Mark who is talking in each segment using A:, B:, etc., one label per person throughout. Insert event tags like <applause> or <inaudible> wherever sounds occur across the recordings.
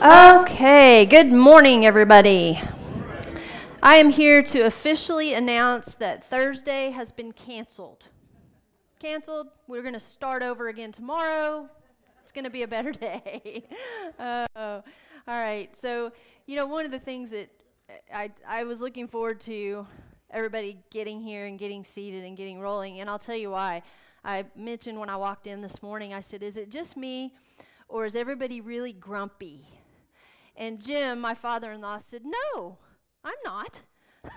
A: Okay, good morning, everybody. I am here to officially announce that Thursday has been canceled. Canceled. We're going to start over again tomorrow. It's going to be a better <laughs> day. uh, all right. So, you know, one of the things that I, I was looking forward to everybody getting here and getting seated and getting rolling, and I'll tell you why. I mentioned when I walked in this morning, I said, Is it just me, or is everybody really grumpy? And Jim, my father in law, said, No, I'm not. <laughs>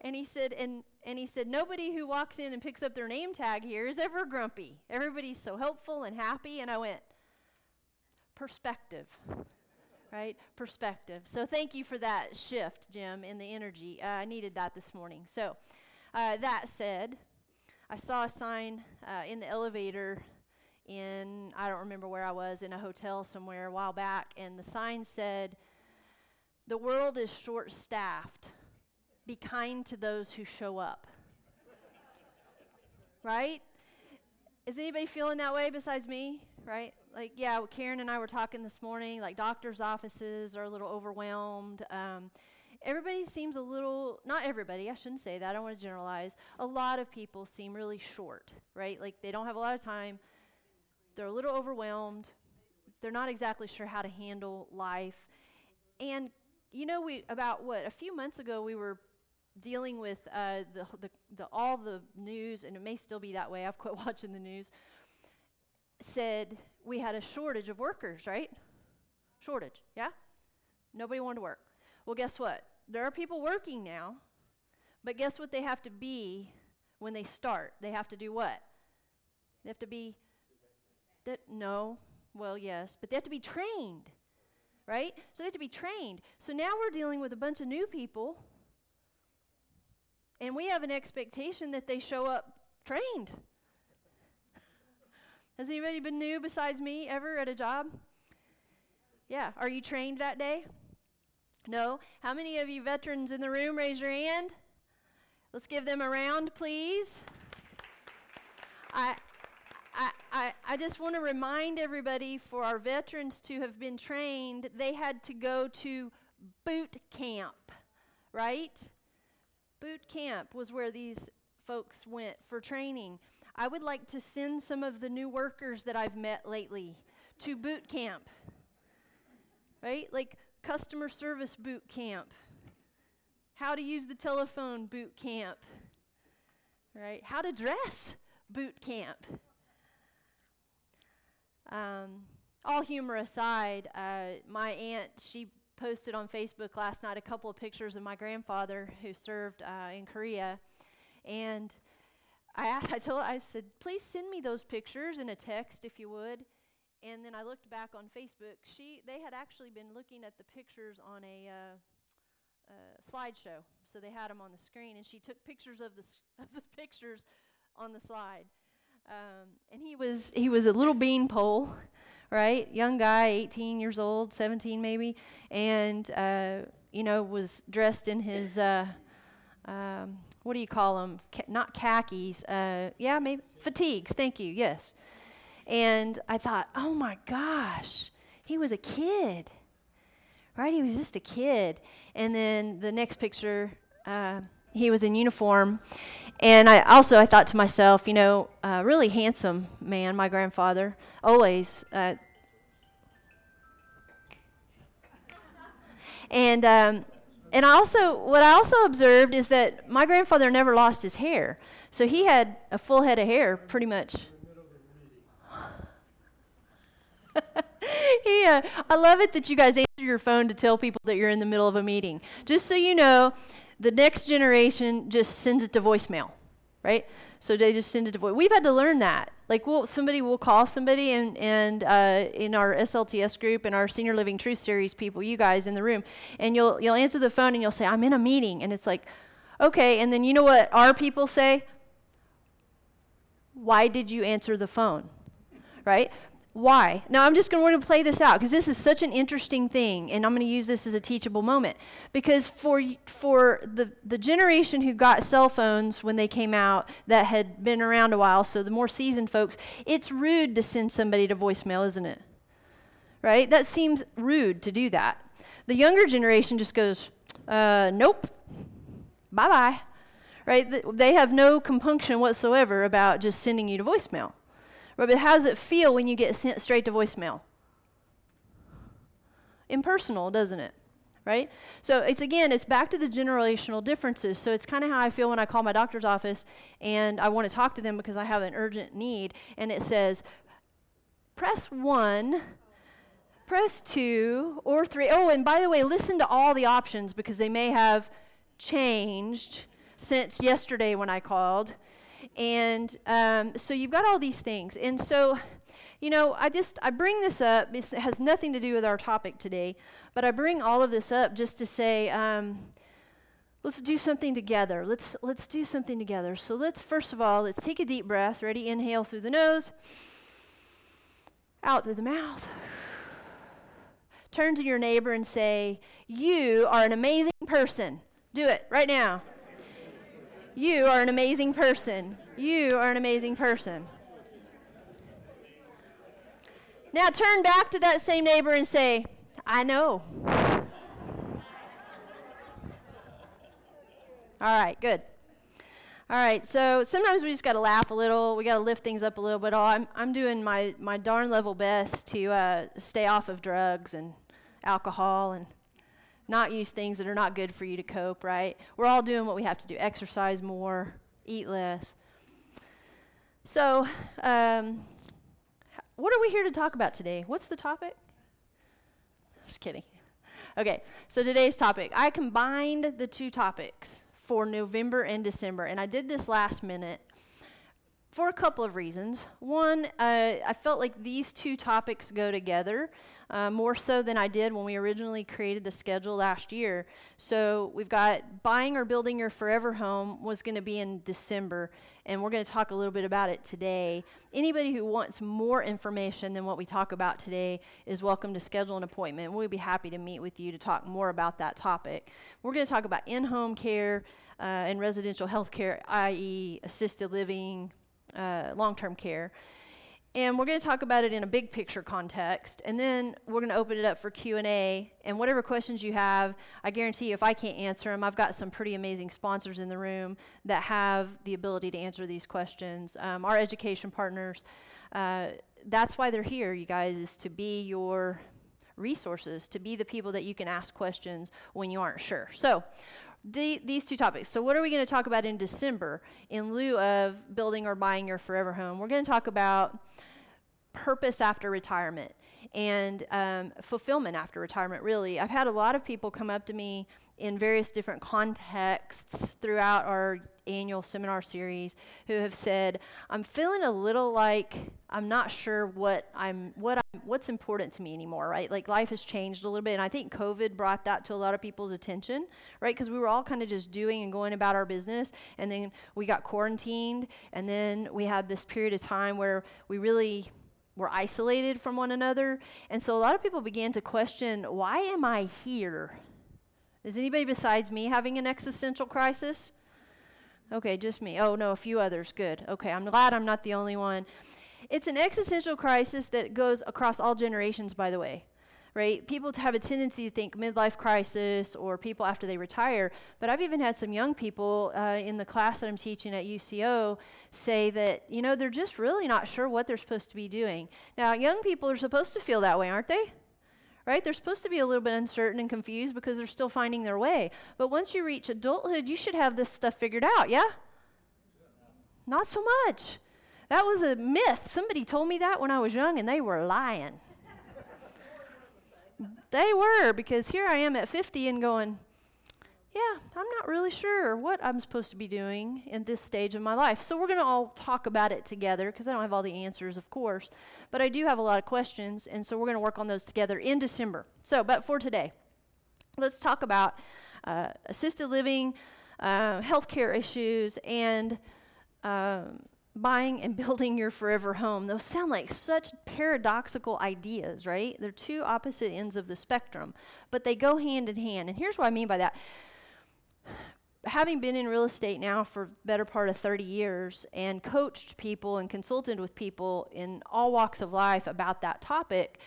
A: and he said, and, and he said, nobody who walks in and picks up their name tag here is ever grumpy. Everybody's so helpful and happy. And I went, perspective, right? Perspective. So thank you for that shift, Jim, in the energy. Uh, I needed that this morning. So uh, that said, I saw a sign uh, in the elevator in, I don't remember where I was, in a hotel somewhere a while back, and the sign said, The world is short staffed. Be kind to those who show up. right? Is anybody feeling that way besides me? Right? Like, yeah, Karen and I were talking this morning, like, doctors' offices are a little overwhelmed. Um, everybody seems a little, not everybody, I shouldn't say that, I don't want to generalize. A lot of people seem really short, right? Like, they don't have a lot of time they're a little overwhelmed. They're not exactly sure how to handle life. And you know, we about what a few months ago we were dealing with uh, the, the, the all the news, and it may still be that way. I've quit <laughs> watching the news. Said we had a shortage of workers, right? Shortage, yeah. Nobody wanted to work. Well, guess what? There are people working now, but guess what they have to be when they start? They have to do what? They have to be that no, well, yes, but they have to be trained, right? So they have to be trained. So now we're dealing with a bunch of new people, and we have an expectation that they show up trained. <laughs> Has anybody been new besides me ever at a job? Yeah. Are you trained that day? No. How many of you veterans in the room raise your hand? Let's give them a round, please. I, I, I, just want to remind everybody for our veterans to have been trained, they had to go to boot camp, right? Boot camp was where these folks went for training. I would like to send some of the new workers that I've met lately to boot camp, right? Like customer service boot camp, how to use the telephone boot camp, right? How to dress boot camp. Um, all humor aside, uh, my aunt, she posted on Facebook last night a couple of pictures of my grandfather who served uh, in Korea. And I, <laughs> I told I said, please send me those pictures in a text if you would. And then I looked back on Facebook. She, they had actually been looking at the pictures on a uh, uh, slideshow, so they had them on the screen. And she took pictures of the <laughs> of the pictures on the slide. Um, and he was he was a little beanpole, right? Young guy, 18 years old, 17 maybe, and uh, you know was dressed in his uh, um, what do you call them? Not khakis. Uh, yeah, maybe fatigues. Thank you. Yes. And I thought, oh my gosh, he was a kid, right? He was just a kid. And then the next picture, uh, he was in uniform. And I also I thought to myself, you know, uh, really handsome man, my grandfather, always. Uh, and um, and I also what I also observed is that my grandfather never lost his hair, so he had a full head of hair, pretty much. <laughs> yeah, I love it that you guys answer your phone to tell people that you're in the middle of a meeting. Just so you know, the next generation just sends it to voicemail, right? So they just send it to voice. We've had to learn that. Like, we'll, somebody will call somebody, and, and uh, in our SLTS group and our Senior Living Truth Series people, you guys in the room, and you'll, you'll answer the phone and you'll say, I'm in a meeting. And it's like, okay. And then you know what our people say? Why did you answer the phone? Right? Why? Now, I'm just going to play this out because this is such an interesting thing, and I'm going to use this as a teachable moment. Because for, for the, the generation who got cell phones when they came out that had been around a while, so the more seasoned folks, it's rude to send somebody to voicemail, isn't it? right? That seems rude to do that. The younger generation just goes, uh, nope, bye bye, right? They have no compunction whatsoever about just sending you to voicemail. But how does it feel when you get sent straight to voicemail? Impersonal, doesn't it? right? So it's again, it's back to the generational differences. So it's kind of how I feel when I call my doctor's office and I want to talk to them because I have an urgent need, and it says, press one, press two, or three. Oh, and by the way, listen to all the options because they may have changed since yesterday when I called. And um, so you've got all these things. And so you know, I just I bring this up. It has nothing to do with our topic today, but I bring all of this up just to say, um, let's do something together. Let's let's do something together. So let's first of all let's take a deep breath. Ready? Inhale through the nose, out through the mouth. Turn to your neighbor and say, "You are an amazing person." Do it right now. You are an amazing person. You are an amazing person. Now turn back to that same neighbor and say, I know. All right, good. All right, so sometimes we just got to laugh a little. We got to lift things up a little bit. Oh, I'm, I'm doing my, my darn level best to uh, stay off of drugs and alcohol and not use things that are not good for you to cope, right? We're all doing what we have to do exercise more, eat less. So, um, what are we here to talk about today? What's the topic? Just kidding. Okay, so today's topic. I combined the two topics for November and December, and I did this last minute for a couple of reasons. One, uh, I felt like these two topics go together uh, more so than I did when we originally created the schedule last year. So we've got buying or building your forever home was going to be in December, and we're going to talk a little bit about it today. Anybody who wants more information than what we talk about today is welcome to schedule an appointment. We'll be happy to meet with you to talk more about that topic. We're going to talk about in home care uh, and residential health care, i.e., assisted living uh, long-term care. And we're going to talk about it in a big picture context, and then we're going to open it up for Q&A. And whatever questions you have, I guarantee you if I can't answer them, I've got some pretty amazing sponsors in the room that have the ability to answer these questions. Um, our education partners, uh, that's why they're here, you guys, is to be your resources, to be the people that you can ask questions when you aren't sure. So the, these two topics. So, what are we going to talk about in December in lieu of building or buying your forever home? We're going to talk about purpose after retirement and um, fulfillment after retirement, really. I've had a lot of people come up to me in various different contexts throughout our annual seminar series who have said, "I'm feeling a little like I'm not sure what I'm what I'm what's important to me anymore, right? Like life has changed a little bit." And I think COVID brought that to a lot of people's attention, right? Because we were all kind of just doing and going about our business, and then we got quarantined, and then we had this period of time where we really were isolated from one another. And so a lot of people began to question, why am I here? Is anybody besides me having an existential crisis? Okay, just me. Oh, no, a few others. Good. Okay, I'm glad I'm not the only one. It's an existential crisis that goes across all generations, by the way right? People have a tendency to think midlife crisis or people after they retire. But I've even had some young people uh, in the class that I'm teaching at UCO say that, you know, they're just really not sure what they're supposed to be doing. Now, young people are supposed to feel that way, aren't they? Right? They're supposed to be a little bit uncertain and confused because they're still finding their way. But once you reach adulthood, you should have this stuff figured out, yeah? Not so much. That was a myth. Somebody told me that when I was young, and they were lying. They were, because here I am at 50 and going, yeah, I'm not really sure what I'm supposed to be doing in this stage of my life. So we're going to all talk about it together because I don't have all the answers, of course. But I do have a lot of questions, and so we're going to work on those together in December. So, but for today, let's talk about uh, assisted living, uh, healthcare issues, and um, buying and <laughs> building your forever home. Those sound like such paradoxical ideas, right? They're two opposite ends of the spectrum, but they go hand in hand. And here's what I mean by that. Having been in real estate now for better part of 30 years and coached people and consulted with people in all walks of life about that topic,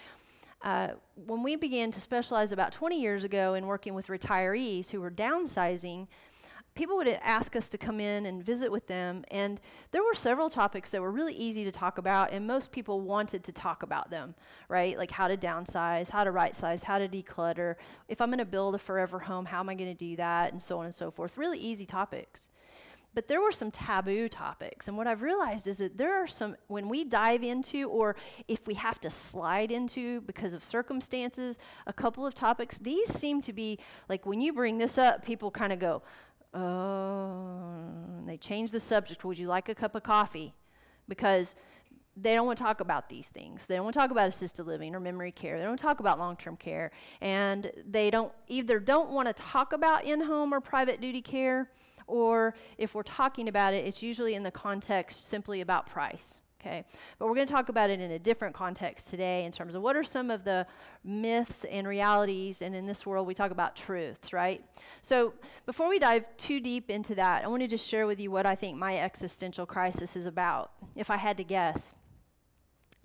A: uh, when we began to specialize about 20 years ago in working with retirees who were downsizing, people would ask us to come in and visit with them, and there were several topics that were really easy to talk about, and most people wanted to talk about them, right? Like how to downsize, how to right size, how to declutter. If I'm going to build a forever home, how am I going to do that, and so on and so forth. Really easy topics. But there were some taboo topics. And what I've realized is that there are some, when we dive into, or if we have to slide into because of circumstances, a couple of topics, these seem to be like when you bring this up, people kind of go, oh, they change the subject. Would you like a cup of coffee? Because they don't want to talk about these things. They don't want to talk about assisted living or memory care. They don't talk about long-term care, and they don't either don't want to talk about in-home or private duty care, or if we're talking about it, it's usually in the context simply about price. Okay, but we're going to talk about it in a different context today in terms of what are some of the myths and realities, and in this world we talk about truths, right? So before we dive too deep into that, I want to share with you what I think my existential crisis is about, if I had to guess.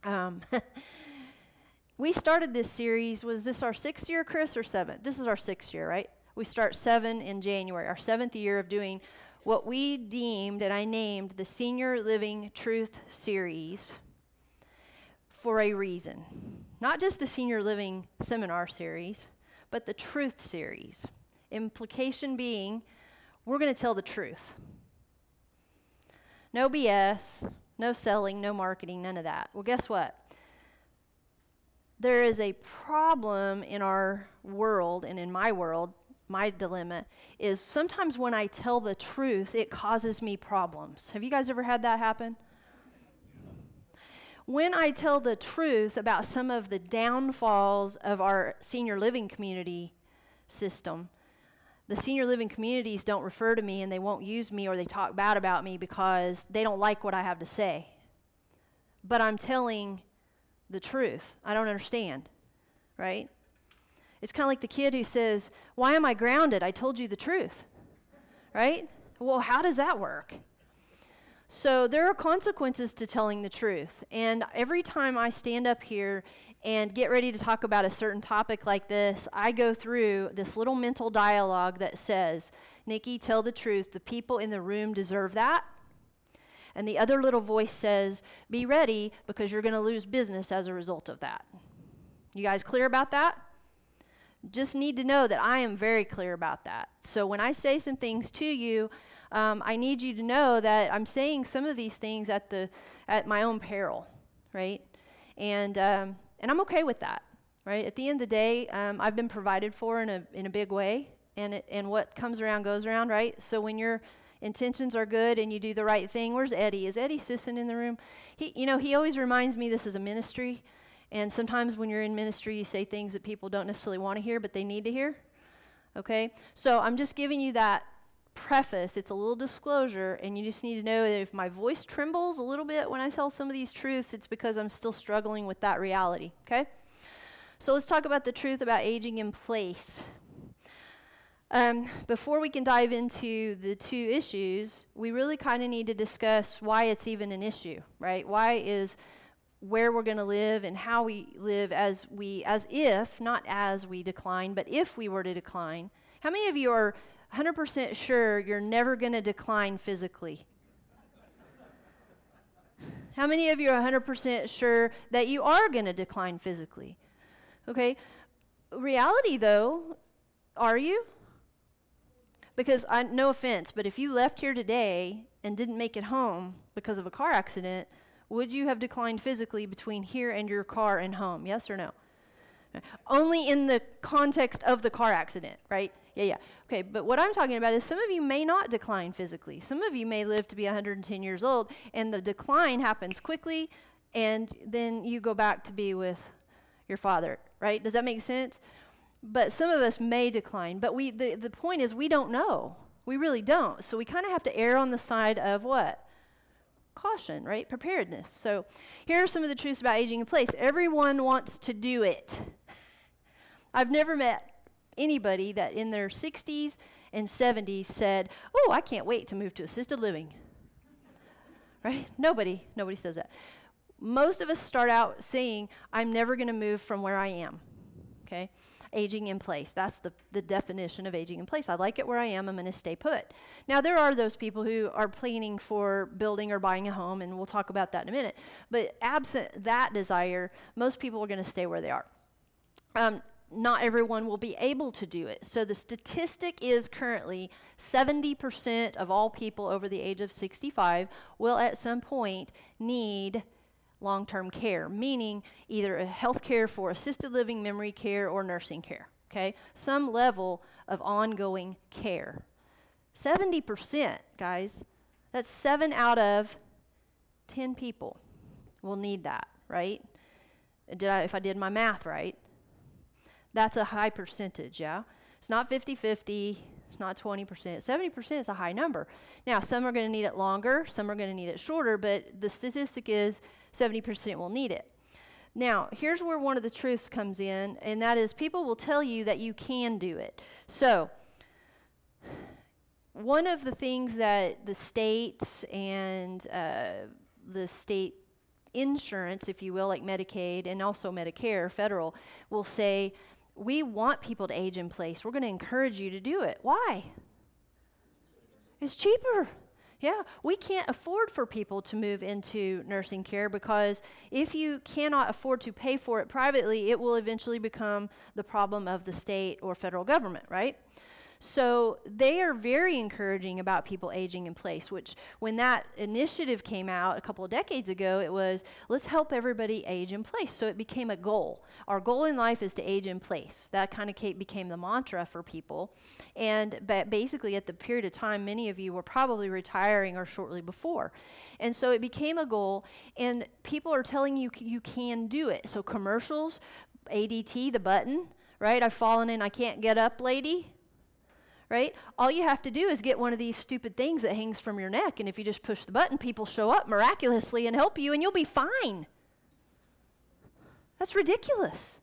A: Um, <laughs> we started this series, was this our sixth year, Chris, or seventh? This is our sixth year, right? We start seven in January, our seventh year of doing what we deemed and I named the Senior Living Truth Series for a reason. Not just the Senior Living Seminar Series, but the Truth Series. Implication being, we're going to tell the truth. No BS, no selling, no marketing, none of that. Well, guess what? There is a problem in our world and in my world my dilemma is sometimes when I tell the truth, it causes me problems. Have you guys ever had that happen? When I tell the truth about some of the downfalls of our senior living community system, the senior living communities don't refer to me and they won't use me or they talk bad about me because they don't like what I have to say. But I'm telling the truth. I don't understand, right? It's kind of like the kid who says, Why am I grounded? I told you the truth. Right? Well, how does that work? So there are consequences to telling the truth. And every time I stand up here and get ready to talk about a certain topic like this, I go through this little mental dialogue that says, Nikki, tell the truth. The people in the room deserve that. And the other little voice says, Be ready because you're going to lose business as a result of that. You guys clear about that? Just need to know that I am very clear about that. So when I say some things to you, um, I need you to know that I'm saying some of these things at the at my own peril, right? And um, and I'm okay with that, right? At the end of the day, um, I've been provided for in a in a big way, and it, and what comes around goes around, right? So when your intentions are good and you do the right thing, where's Eddie? Is Eddie Sisson in the room? He, you know, he always reminds me this is a ministry. And sometimes when you're in ministry, you say things that people don't necessarily want to hear, but they need to hear. Okay? So I'm just giving you that preface. It's a little disclosure, and you just need to know that if my voice trembles a little bit when I tell some of these truths, it's because I'm still struggling with that reality. Okay? So let's talk about the truth about aging in place. Um, before we can dive into the two issues, we really kind of need to discuss why it's even an issue, right? Why is where we're going to live and how we live as we as if not as we decline but if we were to decline. How many of you are 100% sure you're never going to decline physically? How many of you are 100% sure that you are going to decline physically? Okay. Reality though are you? Because I, no offense but if you left here today and didn't make it home because of a car accident would you have declined physically between here and your car and home? Yes or no? Only in the context of the car accident, right? Yeah, yeah. Okay, but what I'm talking about is some of you may not decline physically. Some of you may live to be 110 years old, and the decline happens quickly, and then you go back to be with your father, right? Does that make sense? But some of us may decline, but we the, the point is we don't know. We really don't. So we kind of have to err on the side of what? Caution, right? Preparedness. So here are some of the truths about aging in place. Everyone wants to do it. <laughs> I've never met anybody that in their 60s and 70s said, "Oh, I can't wait to move to assisted living." right? Nobody, nobody says that. Most of us start out saying, I'm never going to move from where I am. Okay? Aging in place. That's the, the definition of aging in place. I like it where I am. I'm going to stay put. Now, there are those people who are planning for building or buying a home, and we'll talk about that in a minute. But absent that desire, most people are going to stay where they are. Um, not everyone will be able to do it. So the statistic is currently 70% of all people over the age of 65 will at some point need long term care, meaning either a health care for assisted living, memory care, or nursing care. Okay? Some level of ongoing care. 70%, guys, that's seven out of 10 people will need that, right? Did I, if I did my math right? That's a high percentage, yeah? It's not 50 50, it's not 20%. 70% is a high number. Now, some are going to need it longer, some are going to need it shorter, but the statistic is 70% will need it. Now, here's where one of the truths comes in, and that is people will tell you that you can do it. So, one of the things that the states and uh, the state insurance, if you will, like Medicaid and also Medicare, federal, will say we want people to age in place. We're going to encourage you to do it. Why? It's cheaper. Yeah, we can't afford for people to move into nursing care because if you cannot afford to pay for it privately, it will eventually become the problem of the state or federal government, right? So they are very encouraging about people aging in place, which when that initiative came out a couple of decades ago, it was let's help everybody age in place. So it became a goal. Our goal in life is to age in place. That kind of became the mantra for people. And basically, at the period of time, many of you were probably retiring or shortly before. And so it became a goal, and people are telling you you can do it. So commercials, ADT, the button, right? I've fallen in, I can't get up, lady right? All you have to do is get one of these stupid things that hangs from your neck, and if you just push the button, people show up miraculously and help you, and you'll be fine. That's ridiculous.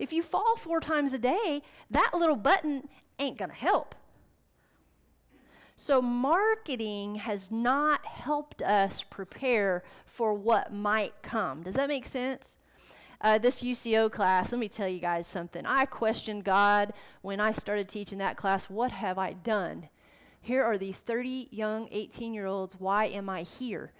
A: If you fall four times a day, that little button ain't going to help. So, marketing has not helped us prepare for what might come. Does that make sense? Uh, this UCO class, let me tell you guys something. I questioned God when I started teaching that class. What have I done? Here are these 30 young 18 year olds. Why am I here?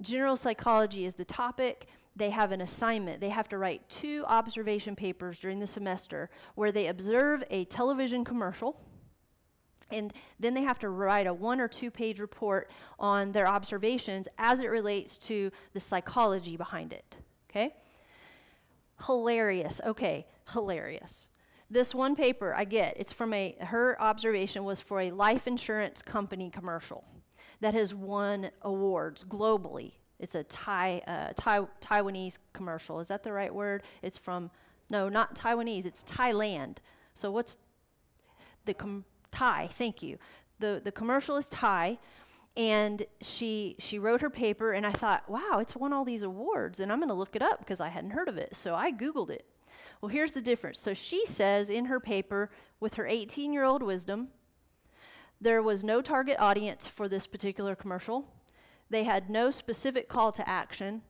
A: General psychology is the topic. They have an assignment. They have to write two observation papers during the semester where they observe a television commercial. And then they have to write a one or two page report on their observations as it relates to the psychology behind it. Okay? Hilarious. Okay, hilarious. This one paper I get, it's from a, her observation was for a life insurance company commercial that has won awards globally. It's a Thai, uh, Thai, Taiwanese commercial. Is that the right word? It's from, no, not Taiwanese, it's Thailand. So what's the com- Thai? Thank you. The, the commercial is Thai and she she wrote her paper and i thought wow it's won all these awards and i'm going to look it up because i hadn't heard of it. So i googled it. Well here's the difference. So she says in her paper with her 18 year old wisdom there was no target audience for this particular commercial. They had no specific call to action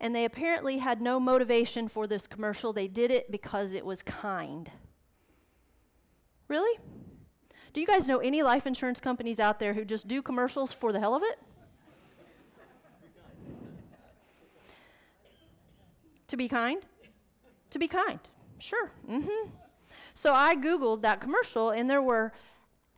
A: and they apparently had no motivation for this commercial. They did it because it was kind. Really do you guys know any life insurance companies out there who just do commercials for the hell of it? to be kind? To be kind. Sure. Mm-hmm. So I Googled that commercial, and there were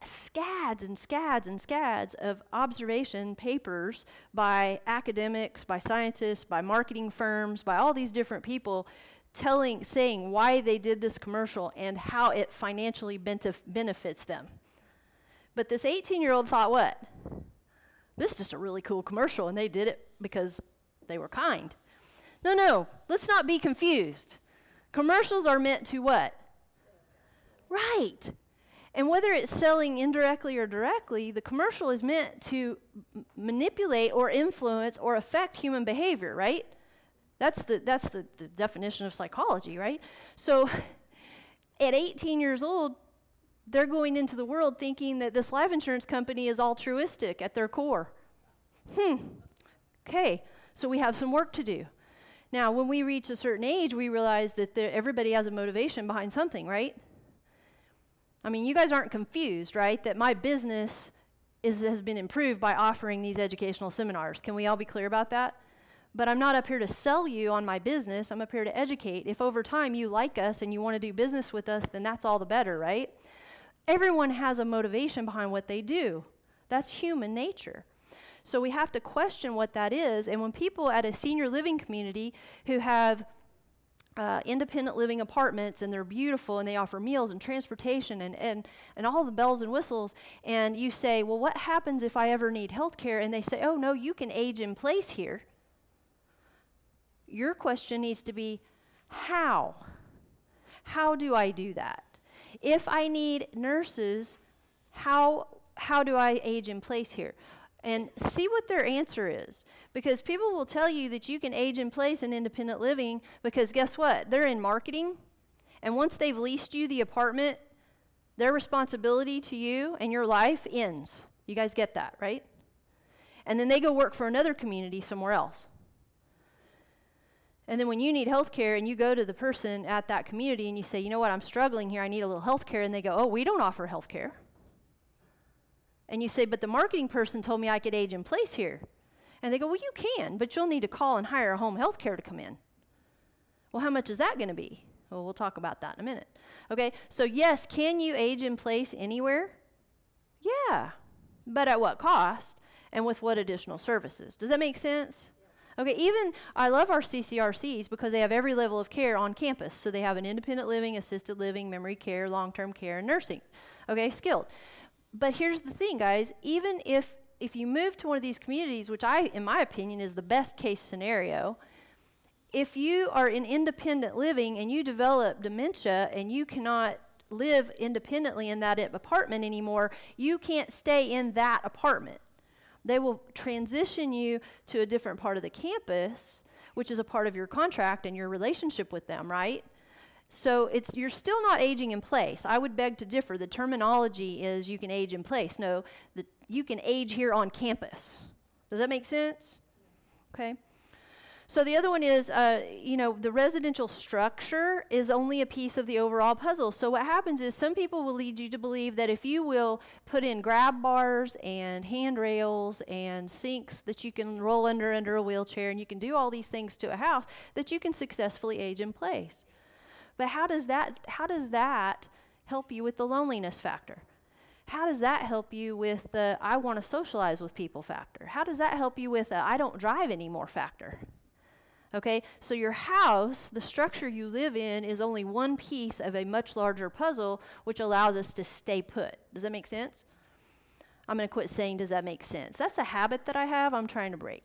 A: scads and scads and scads of observation papers by academics, by scientists, by marketing firms, by all these different people telling saying why they did this commercial and how it financially benef- benefits them. But this 18 year old thought, what? This is just a really cool commercial, and they did it because they were kind. No, no, let's not be confused. Commercials are meant to what? Right. And whether it's selling indirectly or directly, the commercial is meant to m- manipulate or influence or affect human behavior, right? That's the that's the, the definition of psychology, right? So <laughs> at 18 years old, they're going into the world thinking that this life insurance company is altruistic at their core. Hmm. Okay. So we have some work to do. Now, when we reach a certain age, we realize that there, everybody has a motivation behind something, right? I mean, you guys aren't confused, right? That my business is, has been improved by offering these educational seminars. Can we all be clear about that? But I'm not up here to sell you on my business. I'm up here to educate. If over time you like us and you want to do business with us, then that's all the better, right? Everyone has a motivation behind what they do. That's human nature. So we have to question what that is. And when people at a senior living community who have uh, independent living apartments and they're beautiful and they offer meals and transportation and, and, and all the bells and whistles. And you say, Well, what happens if I ever need health care? And they say, Oh, no, you can age in place here. Your question needs to be, How? How do I do that? If I need nurses, how, how do I age in place here? and see what their answer is. Because people will tell you that you can age in place in independent living because guess what? They're in marketing. And once they've leased you the apartment, their responsibility to you and your life ends. You guys get that, right? And then they go work for another community somewhere else. And then when you need health care and you go to the person at that community and you say, you know what, I'm struggling here, I need a little health care, and they go, oh, we don't offer health care. And you say, but the marketing person told me I could age in place here. And they go, well, you can, but you'll need to call and hire a home health care to come in. Well, how much is that going to be? Well, we'll talk about that in a minute. Okay, so yes, can you age in place anywhere? Yeah, but at what cost and with what additional services? Does that make sense? Okay, even I love our CCRCs because they have every level of care on campus. So they have an independent living, assisted living, memory care, long term care, and nursing. Okay, skilled. But here's the thing, guys. Even if if you move to one of these communities, which I, in my opinion, is the best case scenario, if you are in independent living and you develop dementia and you cannot live independently in that apartment anymore, you can't stay in that apartment. They will transition you to a different part of the campus, which is a part of your contract and your relationship with them, right? So it's you're still not aging in place. I would beg to differ. The terminology is you can age in place. No, the, you can age here on campus. Does that make sense? Okay. So the other one is, uh, you know, the residential structure is only a piece of the overall puzzle. So what happens is some people will lead you to believe that if you will put in grab bars and handrails and sinks that you can roll under under a wheelchair and you can do all these things to a house, that you can successfully age in place. But how does that how does that help you with the loneliness factor? How does that help you with the I want to socialize with people factor? How does that help you with the I don't drive anymore factor? Okay, so your house, the structure you live in, is only one piece of a much larger puzzle, which allows us to stay put. Does that make sense? I'm going to quit saying, Does that make sense? That's a habit that I have, I'm trying to break.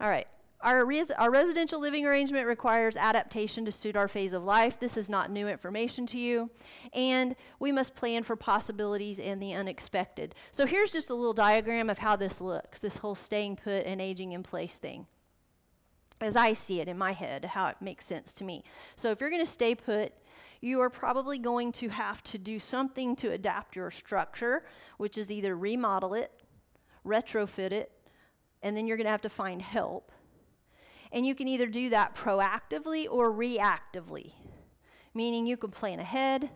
A: All right, our, res- our residential living arrangement requires adaptation to suit our phase of life. This is not new information to you. And we must plan for possibilities and the unexpected. So here's just a little diagram of how this looks this whole staying put and aging in place thing. As I see it in my head, how it makes sense to me. So if you're going to stay put, you are probably going to have to do something to adapt your structure, which is either remodel it, retrofit it, and then you're going to have to find help and you can either do that proactively or reactively, meaning you can plan ahead,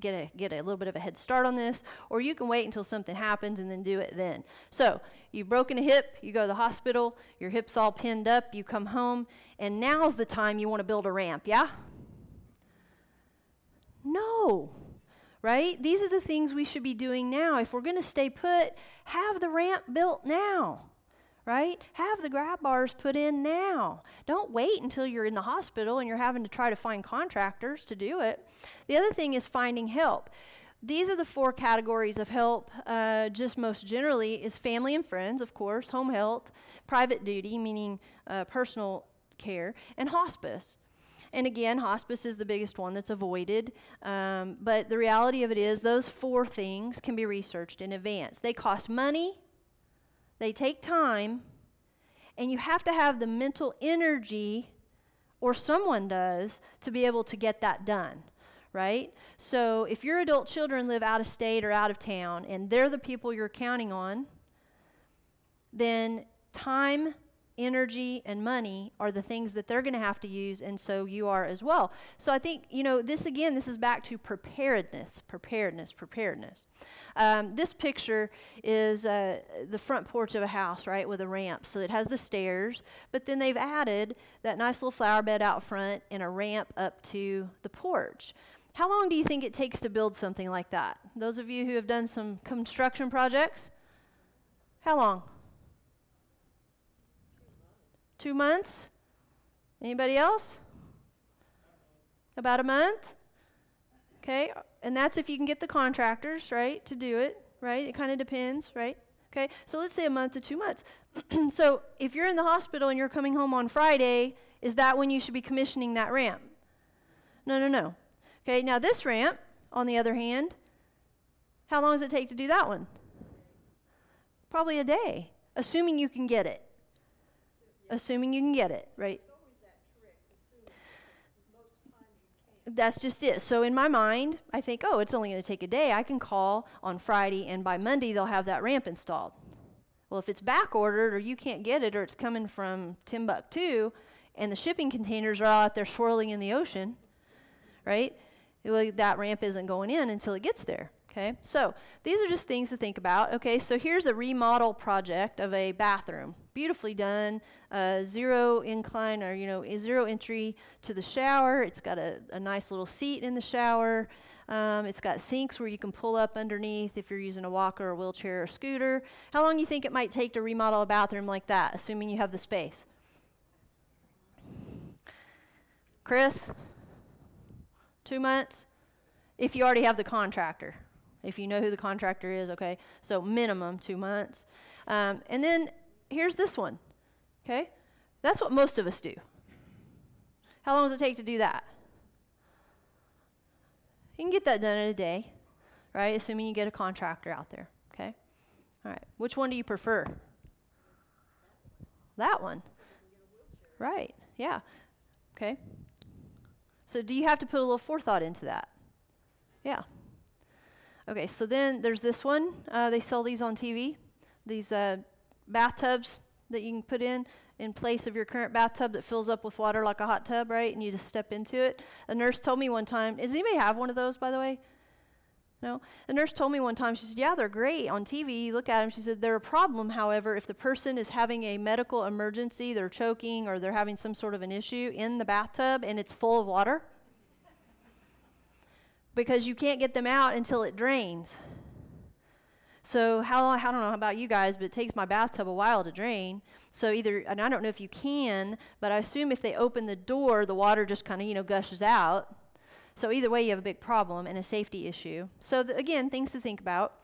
A: get a, get a little bit of a head start on this, or you can wait until something happens and then do it then. So, you've broken a hip, you go to the hospital, your hip's all pinned up, you come home, and now's the time you want to build a ramp, yeah? No, right? These are the things we should be doing now. If we're going to stay put, have the ramp built now right? Have the grab bars put in now. Don't wait until you're in the hospital and you're having to try to find contractors to do it. The other thing is finding help. These are the four categories of help, uh, just most generally, is family and friends, of course, home health, private duty, meaning uh, personal care, and hospice. And again, hospice is the biggest one that's avoided. Um, but the reality of it is, those four things can be researched in advance. They cost money, they take time, and you have to have the mental energy, or someone does, to be able to get that done, right? So if your adult children live out of state or out of town, and they're the people you're counting on, then time energy, and money are the things that they're going to have to use, and so you are as well. So I think, you know, this again, this is back to preparedness, preparedness, preparedness. Um, this picture is uh, the front porch of a house, right, with a ramp. So it has the stairs, but then they've added that nice little flower bed out front and a ramp up to the porch. How long do you think it takes to build something like that? Those of you who have done some construction projects? How long? Two months? Anybody else? About a month? Okay, and that's if you can get the contractors, right, to do it, right? It kind of depends, right? Okay, so let's say a month to two months. <clears throat> so if you're in the hospital and you're coming home on Friday, is that when you should be commissioning that ramp? No, no, no. Okay, now this ramp, on the other hand, how long does it take to do that one? Probably a day, assuming you can get it. Assuming you can get it, right? That's just it. So in my mind, I think, oh, it's only going to take a day. I can call on Friday, and by Monday, they'll have that ramp installed. Well, if it's back ordered or you can't get it or it's coming from Timbuktu and the shipping containers are out there swirling in the ocean, right? that ramp isn't going in until it gets there. Okay, so these are just things to think about. Okay, so here's a remodel project of a bathroom, beautifully done, uh, zero incline or you know zero entry to the shower. It's got a, a nice little seat in the shower. Um, it's got sinks where you can pull up underneath if you're using a walker or wheelchair or scooter. How long do you think it might take to remodel a bathroom like that, assuming you have the space? Chris? Two months? If you already have the contractor. If you know who the contractor is, okay? So minimum two months. Um, and then here's this one, okay? That's what most of us do. How long does it take to do that? You can get that done in a day, right? Assuming you get a contractor out there, okay? All right. Which one do you prefer? That one. Right. Yeah. Okay. So, do you have to put a little forethought into that? Yeah. Okay, so then there's this one. Uh, they sell these on TV. These uh, bathtubs that you can put in in place of your current bathtub that fills up with water like a hot tub, right? And you just step into it. A nurse told me one time, does anybody have one of those, by the way? No? A nurse told me one time, she said, Yeah, they're great on TV. You look at them. She said, They're a problem, however, if the person is having a medical emergency, they're choking or they're having some sort of an issue in the bathtub and it's full of water because you can't get them out until it drains. So how I don't know about you guys, but it takes my bathtub a while to drain. So either and I don't know if you can, but I assume if they open the door, the water just kind of you know gushes out. So either way, you have a big problem and a safety issue. So the, again, things to think about.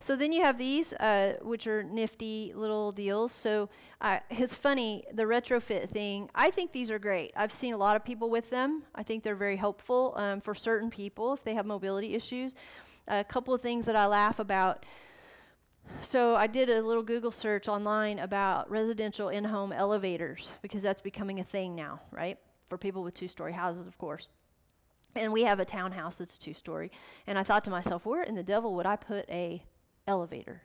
A: So then you have these, uh, which are nifty little deals. So uh, it's funny, the retrofit thing, I think these are great. I've seen a lot of people with them. I think they're very helpful um, for certain people if they have mobility issues. A couple of things that I laugh about. So I did a little Google search online about residential in-home elevators because that's becoming a thing now, right? For people with two-story houses, of course. And we have a townhouse that's two-story. And I thought to myself, where in the devil would I put a elevator.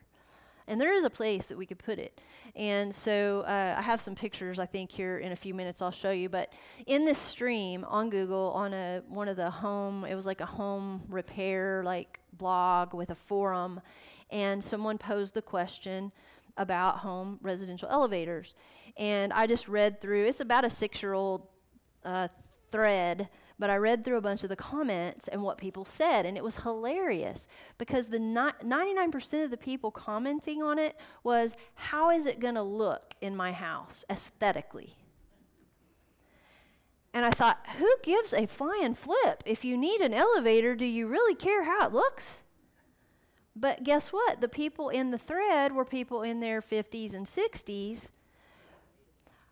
A: And there is a place that we could put it. And so uh, I have some pictures, I think, here in a few minutes I'll show you. But in this stream on Google, on a one of the home, it was like a home repair like blog with a forum, and someone posed the question about home residential elevators. And I just read through. It's about a six-year-old uh, thread but I read through a bunch of the comments and what people said, and it was hilarious because the 99% of the people commenting on it was, How is it going to look in my house aesthetically? And I thought, Who gives a flying flip? If you need an elevator, do you really care how it looks? But guess what? The people in the thread were people in their 50s and 60s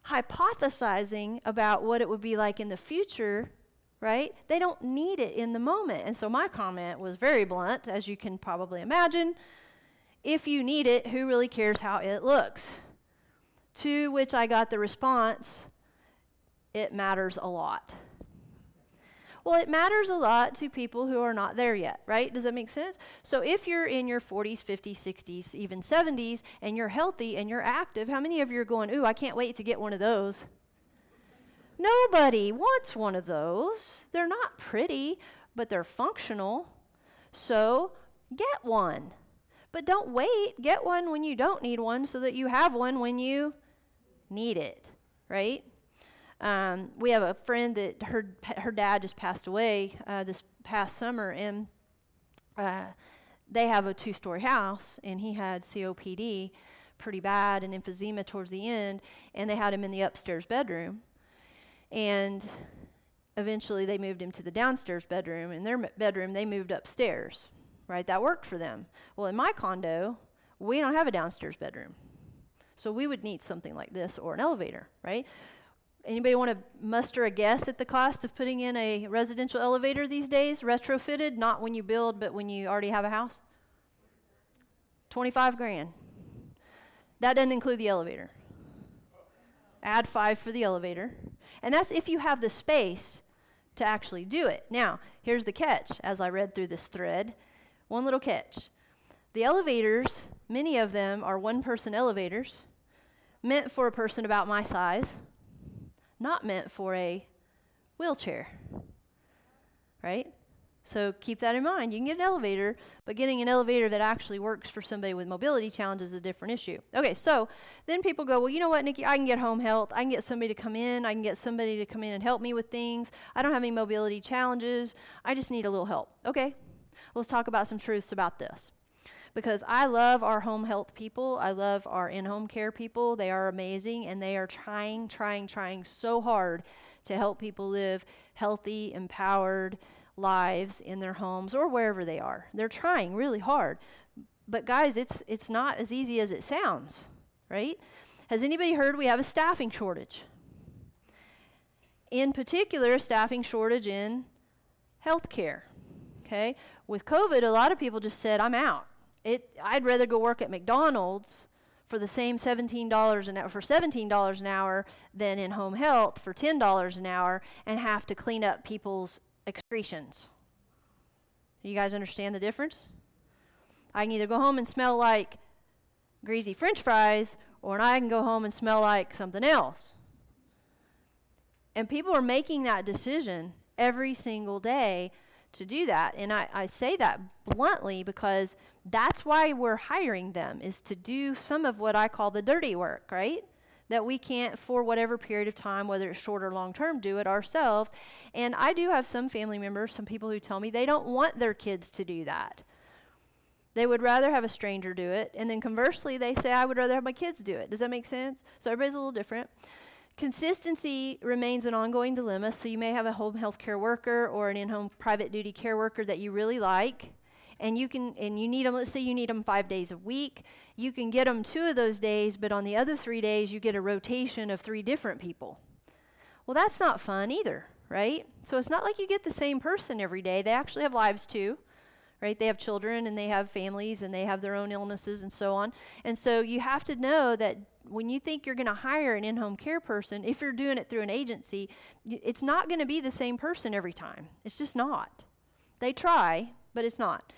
A: hypothesizing about what it would be like in the future right? They don't need it in the moment. And so my comment was very blunt, as you can probably imagine. If you need it, who really cares how it looks? To which I got the response, it matters a lot. Well, it matters a lot to people who are not there yet, right? Does that make sense? So if you're in your 40s, 50s, 60s, even 70s, and you're healthy and you're active, how many of you are going, ooh, I can't wait to get one of those? Nobody wants one of those. They're not pretty, but they're functional. So get one. But don't wait. Get one when you don't need one so that you have one when you need it, right? Um, we have a friend that her her dad just passed away uh, this past summer, and uh, they have a two story house, and he had COPD pretty bad and emphysema towards the end, and they had him in the upstairs bedroom, and eventually they moved him to the downstairs bedroom. In their bedroom, they moved upstairs. Right, that worked for them. Well, in my condo, we don't have a downstairs bedroom. So we would need something like this or an elevator, right? Anybody want to muster a guess at the cost of putting in a residential elevator these days, retrofitted, not when you build, but when you already have a house? 25 grand. That doesn't include the elevator. Add 5 for the elevator. And that's if you have the space to actually do it. Now, here's the catch as I read through this thread. One little catch. The elevators, many of them are one person elevators, meant for a person about my size not meant for a wheelchair. Right? So keep that in mind. You can get an elevator, but getting an elevator that actually works for somebody with mobility challenges is a different issue. Okay, so then people go, well, you know what, Nikki, I can get home health. I can get somebody to come in. I can get somebody to come in and help me with things. I don't have any mobility challenges. I just need a little help. Okay, let's talk about some truths about this because I love our home health people. I love our in home care people. They are amazing and they are trying, trying, trying so hard to help people live healthy, empowered lives in their homes or wherever they are. They're trying really hard. But guys, it's it's not as easy as it sounds, right? Has anybody heard we have a staffing shortage? In particular, staffing shortage in healthcare. Okay? With COVID, a lot of people just said, I'm out. It, I'd rather go work at McDonald's for the same $17 an hour for $17 an hour than in home health for $10 an hour and have to clean up people's excretions. You guys understand the difference? I can either go home and smell like greasy french fries or I can go home and smell like something else. And people are making that decision every single day to do that. And I, I say that bluntly because that's why we're hiring them, is to do some of what I call the dirty work, right? That we can't, for whatever period of time, whether it's short or long term, do it ourselves. And I do have some family members, some people who tell me they don't want their kids to do that. They would rather have a stranger do it. And then conversely, they say, I would rather have my kids do it. Does that make sense? So everybody's a little different. Consistency remains an ongoing dilemma. So you may have a home health care worker or an in-home private duty care worker that you really like, and you can and you need them. Let's say you need them five days a week. You can get them two of those days, but on the other three days you get a rotation of three different people. Well, that's not fun either, right? So it's not like you get the same person every day. They actually have lives too right? They have children and they have families and they have their own illnesses and so on. And so you have to know that when you think you're going to hire an in home care person, if you're doing it through an agency, it's not going to be the same person every time. It's just not. They try, but it's not.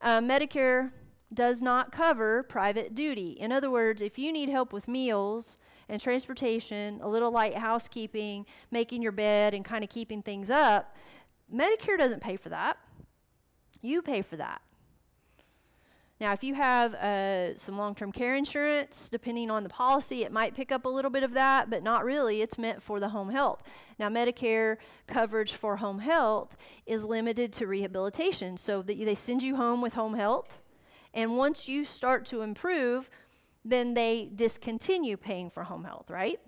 A: Uh, Medicare does not cover private duty. In other words, if you need help with meals and transportation, a little light housekeeping, making your bed, and kind of keeping things up, Medicare doesn't pay for that. You pay for that. Now, if you have uh, some long term care insurance, depending on the policy, it might pick up a little bit of that, but not really. It's meant for the home health. Now, Medicare coverage for home health is limited to rehabilitation. So they send you home with home health, and once you start to improve, then they discontinue paying for home health, right?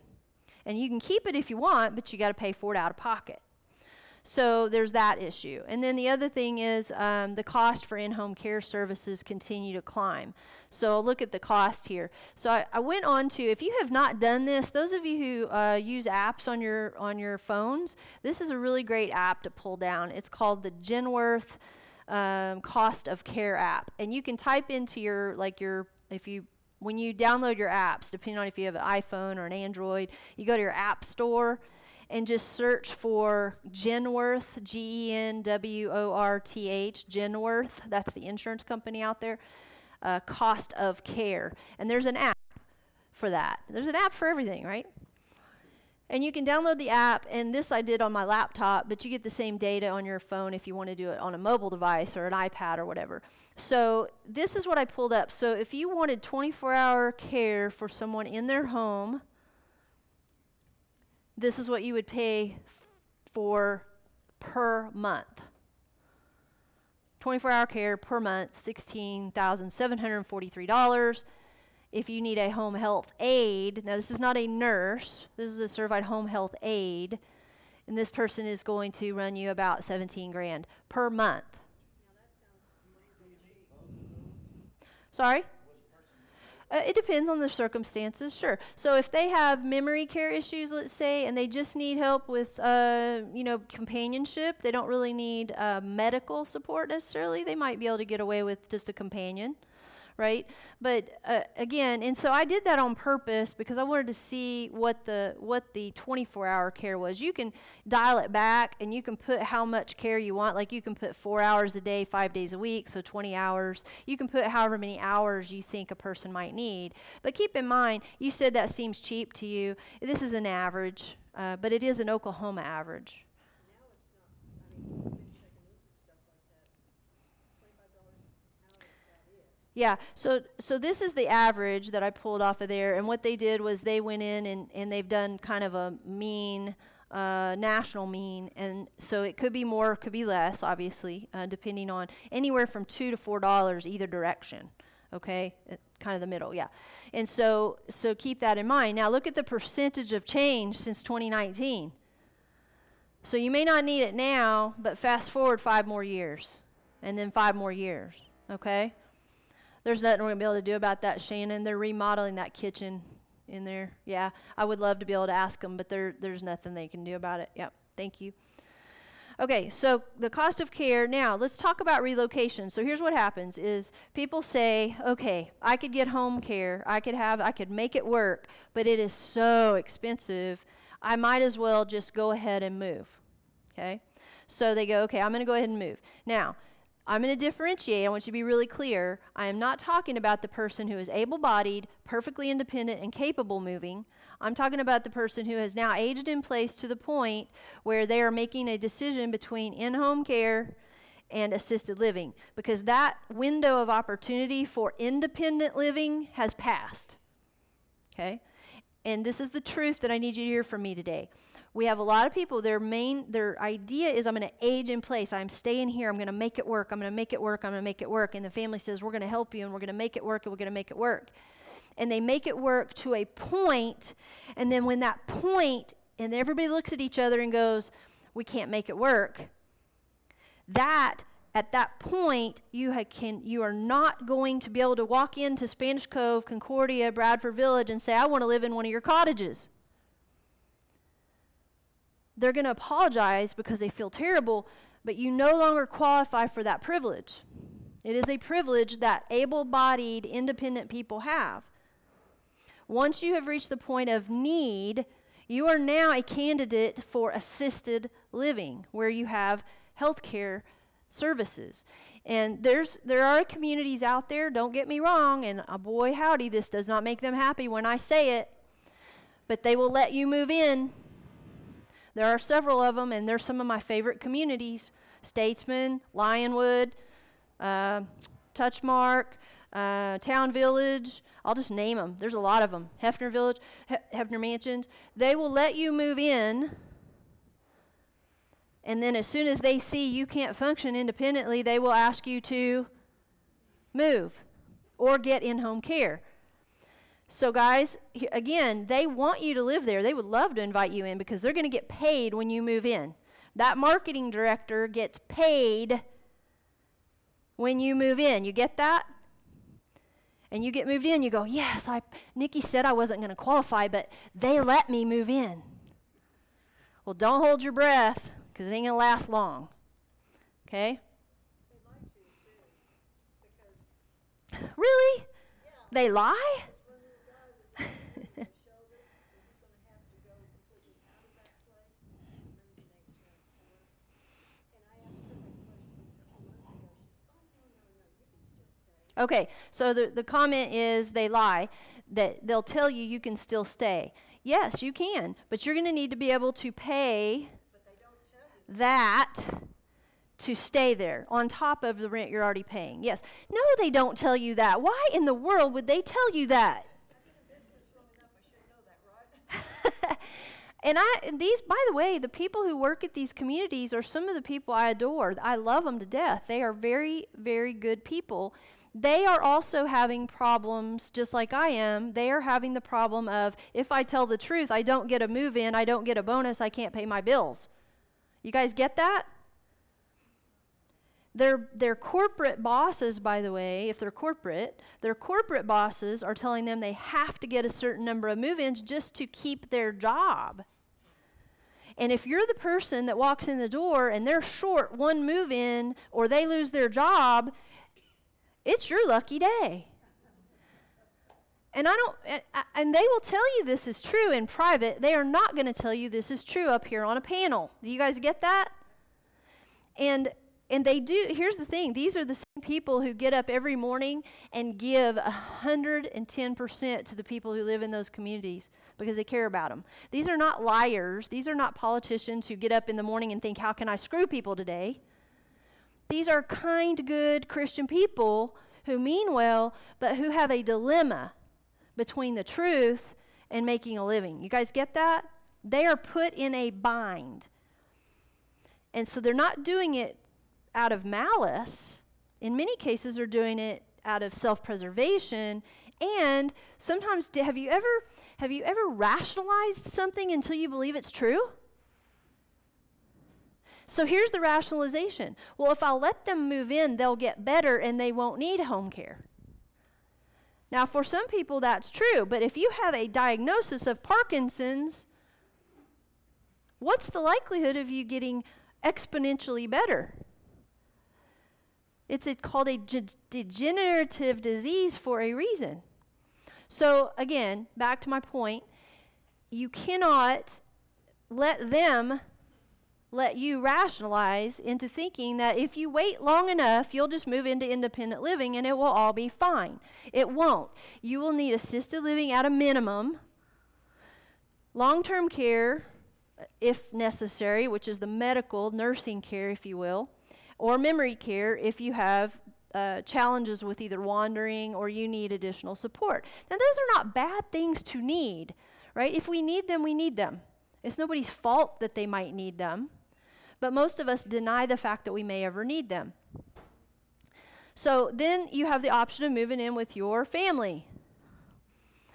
A: And you can keep it if you want, but you got to pay for it out of pocket. So there's that issue. And then the other thing is um, the cost for in home care services continue to climb. So look at the cost here. So I, I, went on to, if you have not done this, those of you who uh, use apps on your, on your phones, this is a really great app to pull down. It's called the Genworth um, Cost of Care app. And you can type into your, like your, if you when you download your apps, depending on if you have an iPhone or an Android, you go to your app store and just search for Genworth, G E N W O R T H, Genworth. That's the insurance company out there. Uh, cost of care. And there's an app for that. There's an app for everything, right? And you can download the app, and this I did on my laptop, but you get the same data on your phone if you want to do it on a mobile device or an iPad or whatever. So, this is what I pulled up. So, if you wanted 24 hour care for someone in their home, this is what you would pay for per month. 24 hour care per month, $16,743. If you need a home health aide, now this is not a nurse, this is a certified home health aide, and this person is going to run you about 17 grand per month. Sorry? Uh, it depends on the circumstances, sure. So if they have memory care issues, let's say, and they just need help with, uh, you know, companionship, they don't really need uh, medical support necessarily. They might be able to get away with just a companion right? But uh, again, and so I did that on purpose because I wanted to see what the what the 24-hour care was. You can dial it back and you can put how much care you want. Like you can put 4 hours a day, 5 days a week, so 20 hours. You can put however many hours you think a person might need. But keep in mind, you said that seems cheap to you. This is an average, uh, but it is an Oklahoma average. Yeah, so so this is the average that I pulled off of there, and what they did was they went in and, and they've done kind of a mean, uh, national mean, and so it could be more, could be less, obviously, uh, depending on anywhere from two to four dollars either direction. Okay, kind of the middle, yeah. And so so keep that in mind. Now look at the percentage of change since 2019. So you may not need it now, but fast forward five more years, and then five more years. Okay. There's nothing we're going to be able to do about that, Shannon. They're remodeling that kitchen in there. Yeah, I would love to be able to ask them, but there, there's nothing they can do about it. Yep, thank you. Okay, so the cost of care. Now, let's talk about relocation. So here's what happens is people say, "Okay, I could get home care. I could have I could make it work, but it is so expensive. I might as well just go ahead and move." Okay? So they go, "Okay, I'm going to go ahead and move." Now, I'm going to differentiate. I want you to be really clear. I am not talking about the person who is able bodied, perfectly independent, and capable moving. I'm talking about the person who has now aged in place to the point where they are making a decision between in home care and assisted living because that window of opportunity for independent living has passed. Okay? And this is the truth that I need you to hear from me today we have a lot of people their main their idea is i'm going to age in place. I'm staying here. I'm going to make it work. I'm going to make it work. I'm going to make it work. And the family says we're going to help you and we're going to make it work and we're going to make it work. And they make it work to a point and then when that point and everybody looks at each other and goes we can't make it work that at that point you can you are not going to be able to walk into spanish cove concordia bradford village and say i want to live in one of your cottages they're going to apologize because they feel terrible, but you no longer qualify for that privilege. It is a privilege that able bodied, independent people have. Once you have reached the point of need, you are now a candidate for assisted living, where you have health care services. And there's there are communities out there, don't get me wrong, and uh, boy howdy, this does not make them happy when I say it, but they will let you move in there are several of them, and they're some of my favorite communities Statesman, Lionwood, uh, Touchmark, uh, Town Village. I'll just name them. There's a lot of them. Hefner Village, he- Hefner Mansions. They will let you move in. And then, as soon as they see you can't function independently, they will ask you to move or get in home care. So, guys, again, they want you to live there. They would love to invite you in because they're going to get paid when you move in. That marketing director gets paid when you move in. You get that? And you get moved in, you go, Yes, I Nikki said I wasn't going to qualify, but they let me move in. Well, don't hold your breath because it ain't going to last long. Okay? Really? Yeah. They lie? Okay, so the, the comment is they lie, that they'll tell you you can still stay. Yes, you can, but you're going to need to be able to pay that to stay there on top of the rent you're already paying. Yes. No, they don't tell you that. Why in the world would they tell you that? <laughs> and I and these by the way, the people who work at these communities are some of the people I adore. I love them to death. They are very very good people. They are also having problems just like I am. They are having the problem of if I tell the truth, I don't get a move in, I don't get a bonus, I can't pay my bills. You guys get that? Their, their corporate bosses, by the way, if they're corporate, their corporate bosses are telling them they have to get a certain number of move ins just to keep their job. And if you're the person that walks in the door and they're short one move in or they lose their job, it's your lucky day. And I don't and, they will tell you this is true in private. They are not going to tell you this is true up here on a panel. Do you guys get that? And and they do here's the thing these are the same people who get up every morning and give 110% to the people who live in those communities because they care about them these are not liars these are not politicians who get up in the morning and think how can i screw people today these are kind good christian people who mean well but who have a dilemma between the truth and making a living you guys get that they are put in a bind and so they're not doing it out of malice. In many cases, they're doing it out of self-preservation. And sometimes, have you ever have you ever rationalized something until you believe it's true? So here's the rationalization. Well, if I'll let them move in, they'll get better and they won't need home care. Now, for some people, that's true, but if you have a diagnosis of Parkinson's, what's the likelihood of you getting exponentially better? It's a, called a degenerative disease for a reason. So, again, back to my point you cannot let them let you rationalize into thinking that if you wait long enough, you'll just move into independent living and it will all be fine. It won't. You will need assisted living at a minimum, long term care, if necessary, which is the medical nursing care, if you will, or memory care if you have uh, challenges with either wandering or you need additional support. Now, those are not bad things to need, right? If we need them, we need them. It's nobody's fault that they might need them, but most of us deny the fact that we may ever need them. So then you have the option of moving in with your family.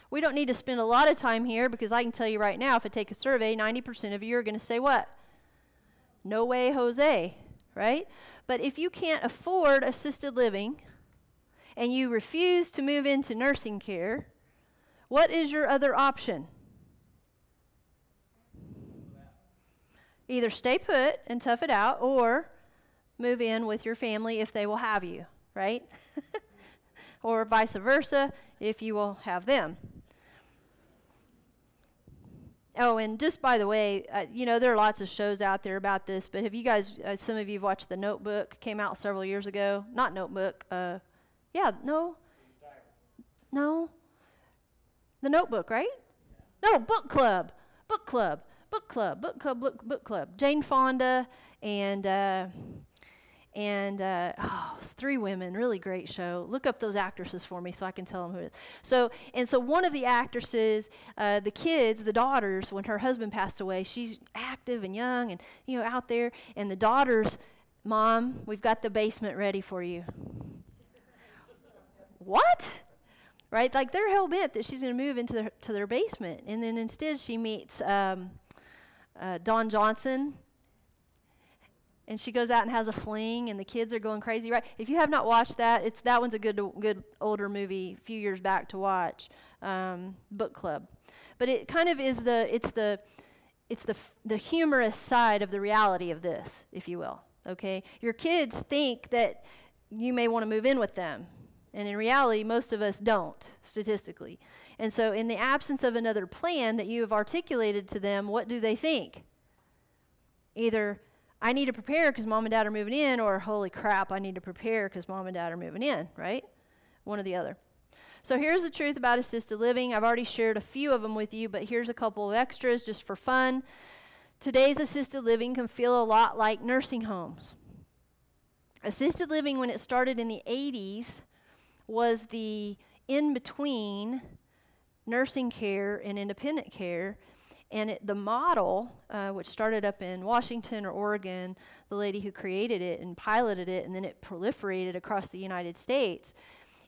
A: We don't need to spend a lot of time here because I can tell you right now if I take a survey, 90% of you are going to say what? No way, Jose right? But if you can't afford assisted living and you refuse to move into nursing care, what is your other option? Either stay put and tough it out or move in with your family if they will have you, right? <laughs> or vice versa if you will have them. Oh, and just by the way, uh, you know there are lots of shows out there about this, but have you guys? Uh, some of you have watched The Notebook. Came out several years ago. Not Notebook. Uh, yeah, no, no. The Notebook, right? No, Book Club. Book Club. Book Club. Book Club. Book, book Club. Jane Fonda and uh, and uh, oh, three women, really great show. Look up those actresses for me so I can tell them who it is. So, and so one of the actresses, uh, the kids, the daughters, when her husband passed away, she's active and young and you know out there, and the daughters, mom, we've got the basement ready for you. what? Right? Like they're hell bent that she's going to move into their, to their basement, and then instead she meets um, uh, Don Johnson. And she goes out and has a fling and the kids are going crazy right? If you have not watched that it's that one's a good good older movie a few years back to watch um, book club. But it kind of is the it's the it's the the humorous side of the reality of this if you will okay? Your kids think that you may want to move in with them and in reality most of us don't statistically and so in the absence of another plan that you have articulated to them what do they think either I need to prepare because mom and dad are moving in, or holy crap, I need to prepare because mom and dad are moving in, right? one or the other. So here's the truth about assisted living. I've already shared a few of them with you, but here's a couple of extras just for fun. Today's assisted living can feel a lot like nursing homes. Assisted living, when it started in the 80s, was the in between nursing care and independent care. And it, the model, uh, which started up in Washington or Oregon, the lady who created it and piloted it, and then it proliferated across the United States,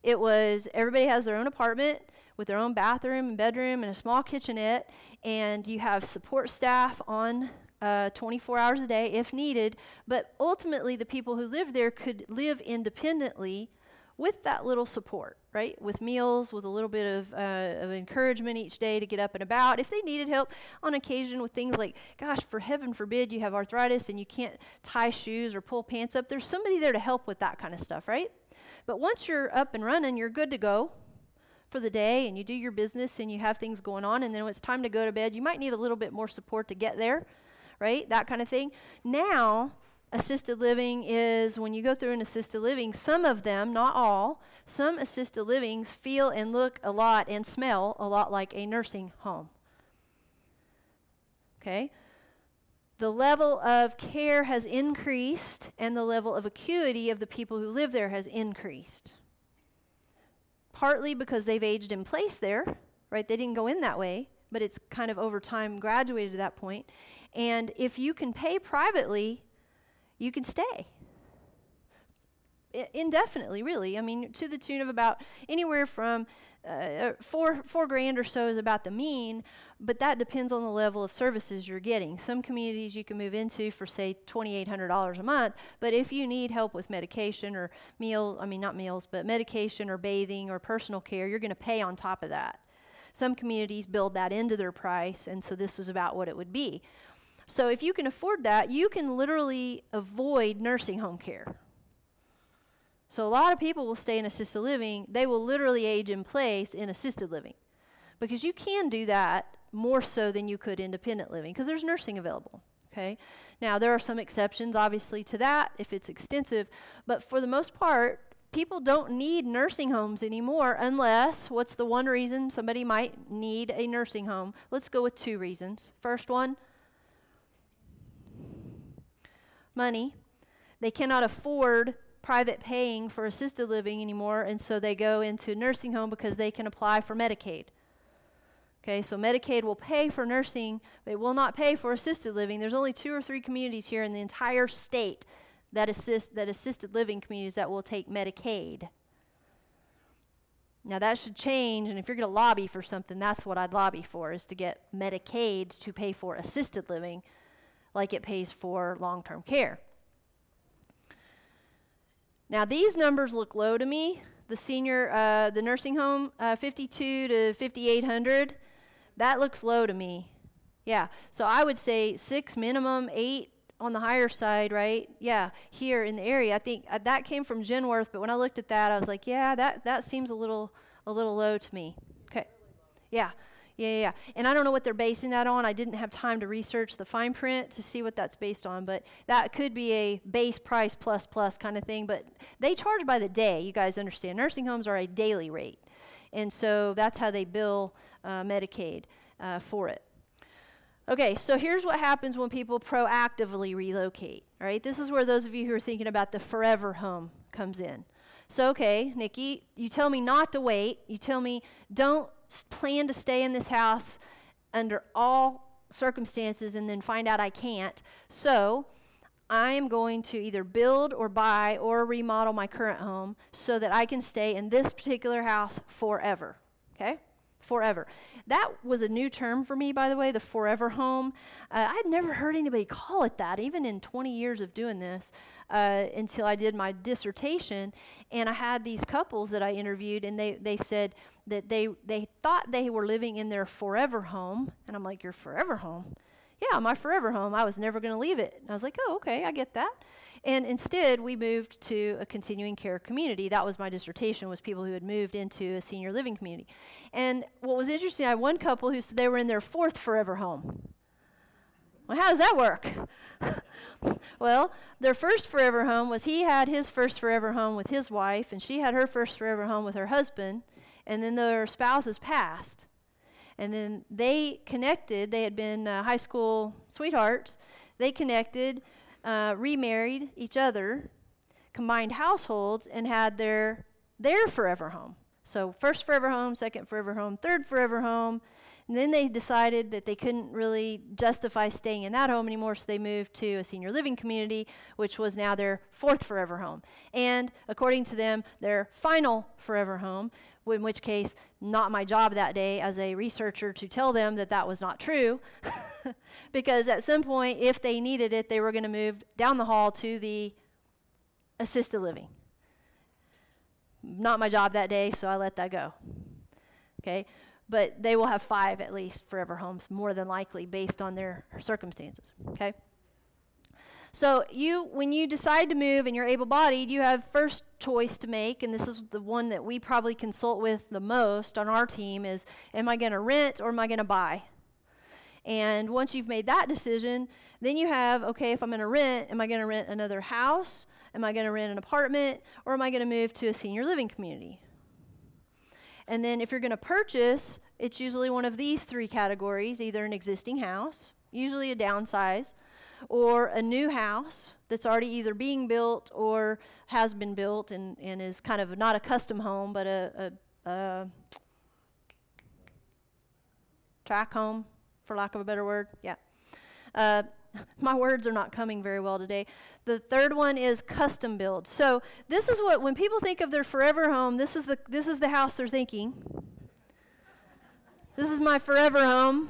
A: it was everybody has their own apartment with their own bathroom and bedroom and a small kitchenette, and you have support staff on uh, 24 hours a day if needed. But ultimately, the people who live there could live independently with that little support, right? With meals, with a little bit of, uh, of encouragement each day to get up and about. If they needed help on occasion with things like, gosh, for heaven forbid, you have arthritis and you can't tie shoes or pull pants up, there's somebody there to help with that kind of stuff, right? But once you're up and running, you're good to go for the day and you do your business and you have things going on and then when it's time to go to bed, you might need a little bit more support to get there, right? That kind of thing. Now, assisted living is when you go through an assisted living, some of them, not all, some assisted livings feel and look a lot and smell a lot like a nursing home. Okay? the level of care has increased and the level of acuity of the people who live there has increased. Partly because they've aged in place there, right? They didn't go in that way, but it's kind of over time graduated to that point. And if you can pay privately, you can stay indefinitely, really. I mean, to the tune of about anywhere from uh, uh, four four grand or so is about the mean, but that depends on the level of services you're getting. Some communities you can move into for say twenty eight hundred dollars a month, but if you need help with medication or meal, I mean not meals, but medication or bathing or personal care, you're going to pay on top of that. Some communities build that into their price, and so this is about what it would be. So if you can afford that, you can literally avoid nursing home care so a lot of people will stay in assisted living. They will literally age in place in assisted living because you can do that more so than you could independent living because there's nursing available. Okay. Now there are some exceptions, obviously, to that if it's extensive, but for the most part, people don't need nursing homes anymore unless what's the one reason somebody might need a nursing home? Let's go with two reasons. First one money. They cannot afford private paying for assisted living anymore, and so they go into nursing home because they can apply for Medicaid. Okay, so Medicaid will pay for nursing, but it will not pay for assisted living. There's only two or three communities here in the entire state that assist that assisted living communities that will take Medicaid. Now that should change, and if you're going to lobby for something, that's what I'd lobby for: is to get Medicaid to pay for assisted living, like it pays for long-term care. Now, these numbers look low to me. The senior, uh, the nursing home, uh, 52 to 5,800, that looks low to me. Yeah, so I would say six minimum, eight on the higher side, right? Yeah, here in the area. I think uh, that came from Genworth, but when I looked at that, I was like, yeah, that, that seems a little a little low to me. Okay, yeah. Yeah, yeah, yeah. And I don't know what they're basing that on. I didn't have time to research the fine print to see what that's based on, but that could be a base price plus plus kind of thing. But they charge by the day. You guys understand? Nursing homes are a daily rate, and so that's how they bill uh, Medicaid uh, for it. Okay, so here's what happens when people proactively relocate. All right, this is where those of you who are thinking about the forever home comes in. So, okay, Nikki, you tell me not to wait. You tell me don't plan to stay in this house under all circumstances and then find out I can't. So, I am going to either build or buy or remodel my current home so that I can stay in this particular house forever. Okay? Forever. That was a new term for me, by the way, the forever home. Uh, I'd never heard anybody call it that, even in 20 years of doing this, uh, until I did my dissertation. And I had these couples that I interviewed, and they, they said that they, they thought they were living in their forever home. And I'm like, Your forever home? Yeah, my forever home. I was never going to leave it. And I was like, Oh, okay, I get that. And instead, we moved to a continuing care community. That was my dissertation, was people who had moved into a senior living community. And what was interesting, I had one couple who said they were in their fourth forever home. Well, how does that work? <laughs> well, their first forever home was he had his first forever home with his wife, and she had her first forever home with her husband, and then their spouses passed. And then they connected, they had been uh, high school sweethearts. They connected, uh, remarried each other, combined households, and had their, their forever home. So, first forever home, second forever home, third forever home, and then they decided that they couldn't really justify staying in that home anymore, so they moved to a senior living community, which was now their fourth forever home. And according to them, their final forever home, in which case, not my job that day as a researcher to tell them that that was not true. <laughs> because at some point, if they needed it, they were going to move down the hall to the assisted living. Not my job that day, so I let that go. Okay? but they will have five at least forever homes, more than likely, based on their circumstances. Okay? So you when you decide to move and you're able-bodied, you have first choice to make, and this is the one that we probably consult with the most on our team is am I going to rent or am I going to buy? And once you've made that decision, then you have okay, if I'm going to rent, am I going to rent another house? Am I going to rent an apartment or am I going to move to a senior living community? And then if you're going to purchase, it's usually one of these three categories either an existing house, usually a downsize, or a new house that's already either being built or has been built and, and is kind of not a custom home, but a, a, a track home, for lack of a better word. Yeah. Uh, <laughs> my words are not coming very well today. The third one is custom build. So this is what when people think of their forever home, this is the this is the house they're thinking. This is my forever home.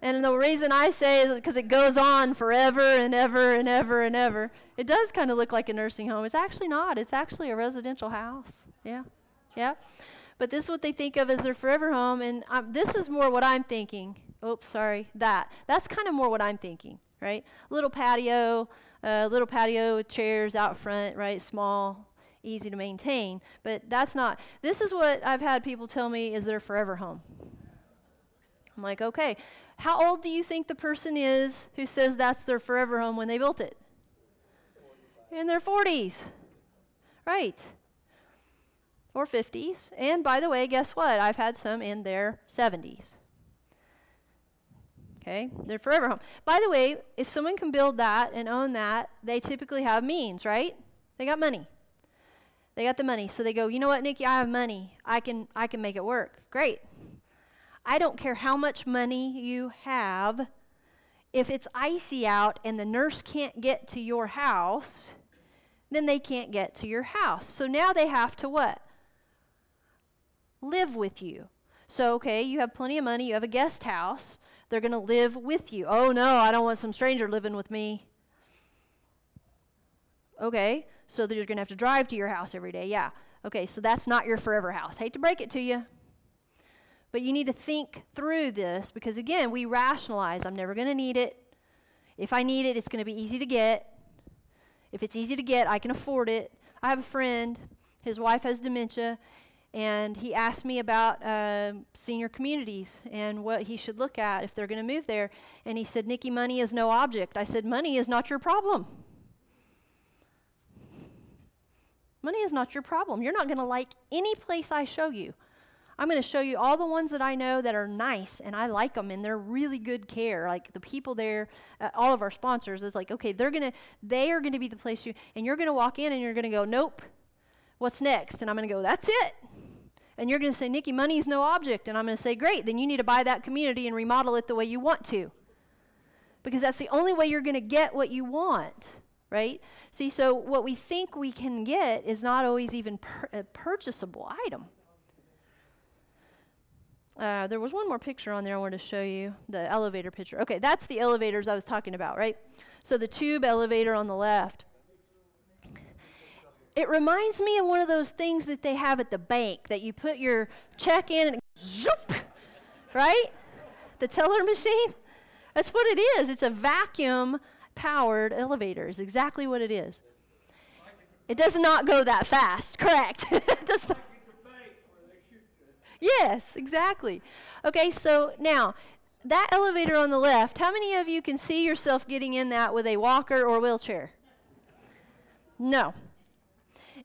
A: And the reason I say is because it goes on forever and ever and ever and ever. It does kind of look like a nursing home. It's actually not. It's actually a residential house. Yeah. Yeah. But this is what they think of as their forever home. And um, this is more what I'm thinking oops, sorry, that. That's kind of more what I'm thinking, right? Little patio, uh, little patio chairs out front, right? Small, easy to maintain. But that's not, this is what I've had people tell me is their forever home. I'm like, okay, how old do you think the person is who says that's their forever home when they built it? In their 40s. Right. Or 50s. And by the way, guess what? I've had some in their 70s. Okay? They're forever home. By the way, if someone can build that and own that, they typically have means, right? They got money. They got the money. So they go, "You know what, Nikki, I have money. I can I can make it work." Great. I don't care how much money you have. If it's icy out and the nurse can't get to your house, then they can't get to your house. So now they have to what? Live with you. So, okay, you have plenty of money, you have a guest house. They're going to live with you. Oh, no, I don't want some stranger living with me. Okay, so that you're going to have to drive to your house every day. Yeah. Okay, so that's not your forever house. Hate to break it to you. But you need to think through this because, again, we rationalize I'm never going to need it. If I need it, it's going to be easy to get. If it's easy to get, I can afford it. I have a friend, his wife has dementia, and he asked me about uh, senior communities and what he should look at if they're going to move there. And he said, Nikki, money is no object. I said, Money is not your problem. Money is not your problem. You're not going to like any place I show you. I'm going to show you all the ones that I know that are nice and I like them and they're really good care. Like the people there, uh, all of our sponsors is like, okay, they're going to, they are going to be the place you, and you're going to walk in and you're going to go, nope, what's next? And I'm going to go, that's it. And you're going to say, Nikki, money is no object. And I'm going to say, great, then you need to buy that community and remodel it the way you want to. Because that's the only way you're going to get what you want, right? See, so what we think we can get is not always even a purchasable item. Uh, there was one more picture on there I wanted to show you the elevator picture. Okay, that's the elevators I was talking about, right? So the tube elevator on the left. It reminds me of one of those things that they have at the bank that you put your check in and zoop, right? The teller machine. That's what it is. It's a vacuum powered elevator, is exactly what it is. It does not go that fast, correct? <laughs> does not. Yes, exactly. Okay, so now that elevator on the left, how many of you can see yourself getting in that with a walker or wheelchair? No.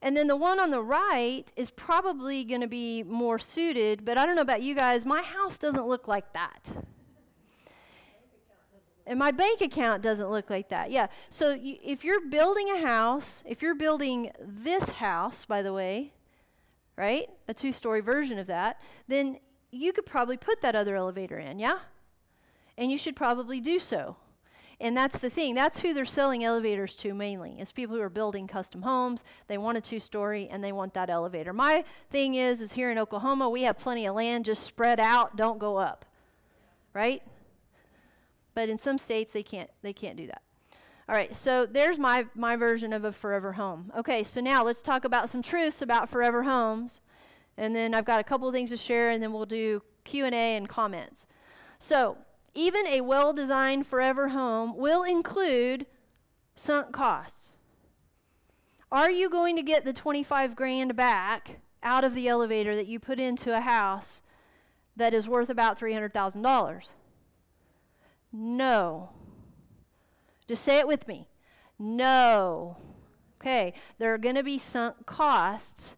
A: And then the one on the right is probably going to be more suited, but I don't know about you guys, my house doesn't look like that. And my bank account doesn't look like that. Yeah. So if you're building a house, if you're building this house, by the way, right? A two story version of that, then you could probably put that other elevator in, yeah? And you should probably do so. And that's the thing. That's who they're selling elevators to mainly. It's people who are building custom homes. They want a two-story and they want that elevator. My thing is is here in Oklahoma, we have plenty of land just spread out, don't go up. Right? But in some states they can't they can't do that. All right, so there's my my version of a forever home. Okay, so now let's talk about some truths about forever homes. And then I've got a couple of things to share and then we'll do Q&A and comments. So, even a well designed forever home will include sunk costs. Are you going to get the 25 grand back out of the elevator that you put into a house that is worth about $300,000? No. Just say it with me. No. Okay, there are going to be sunk costs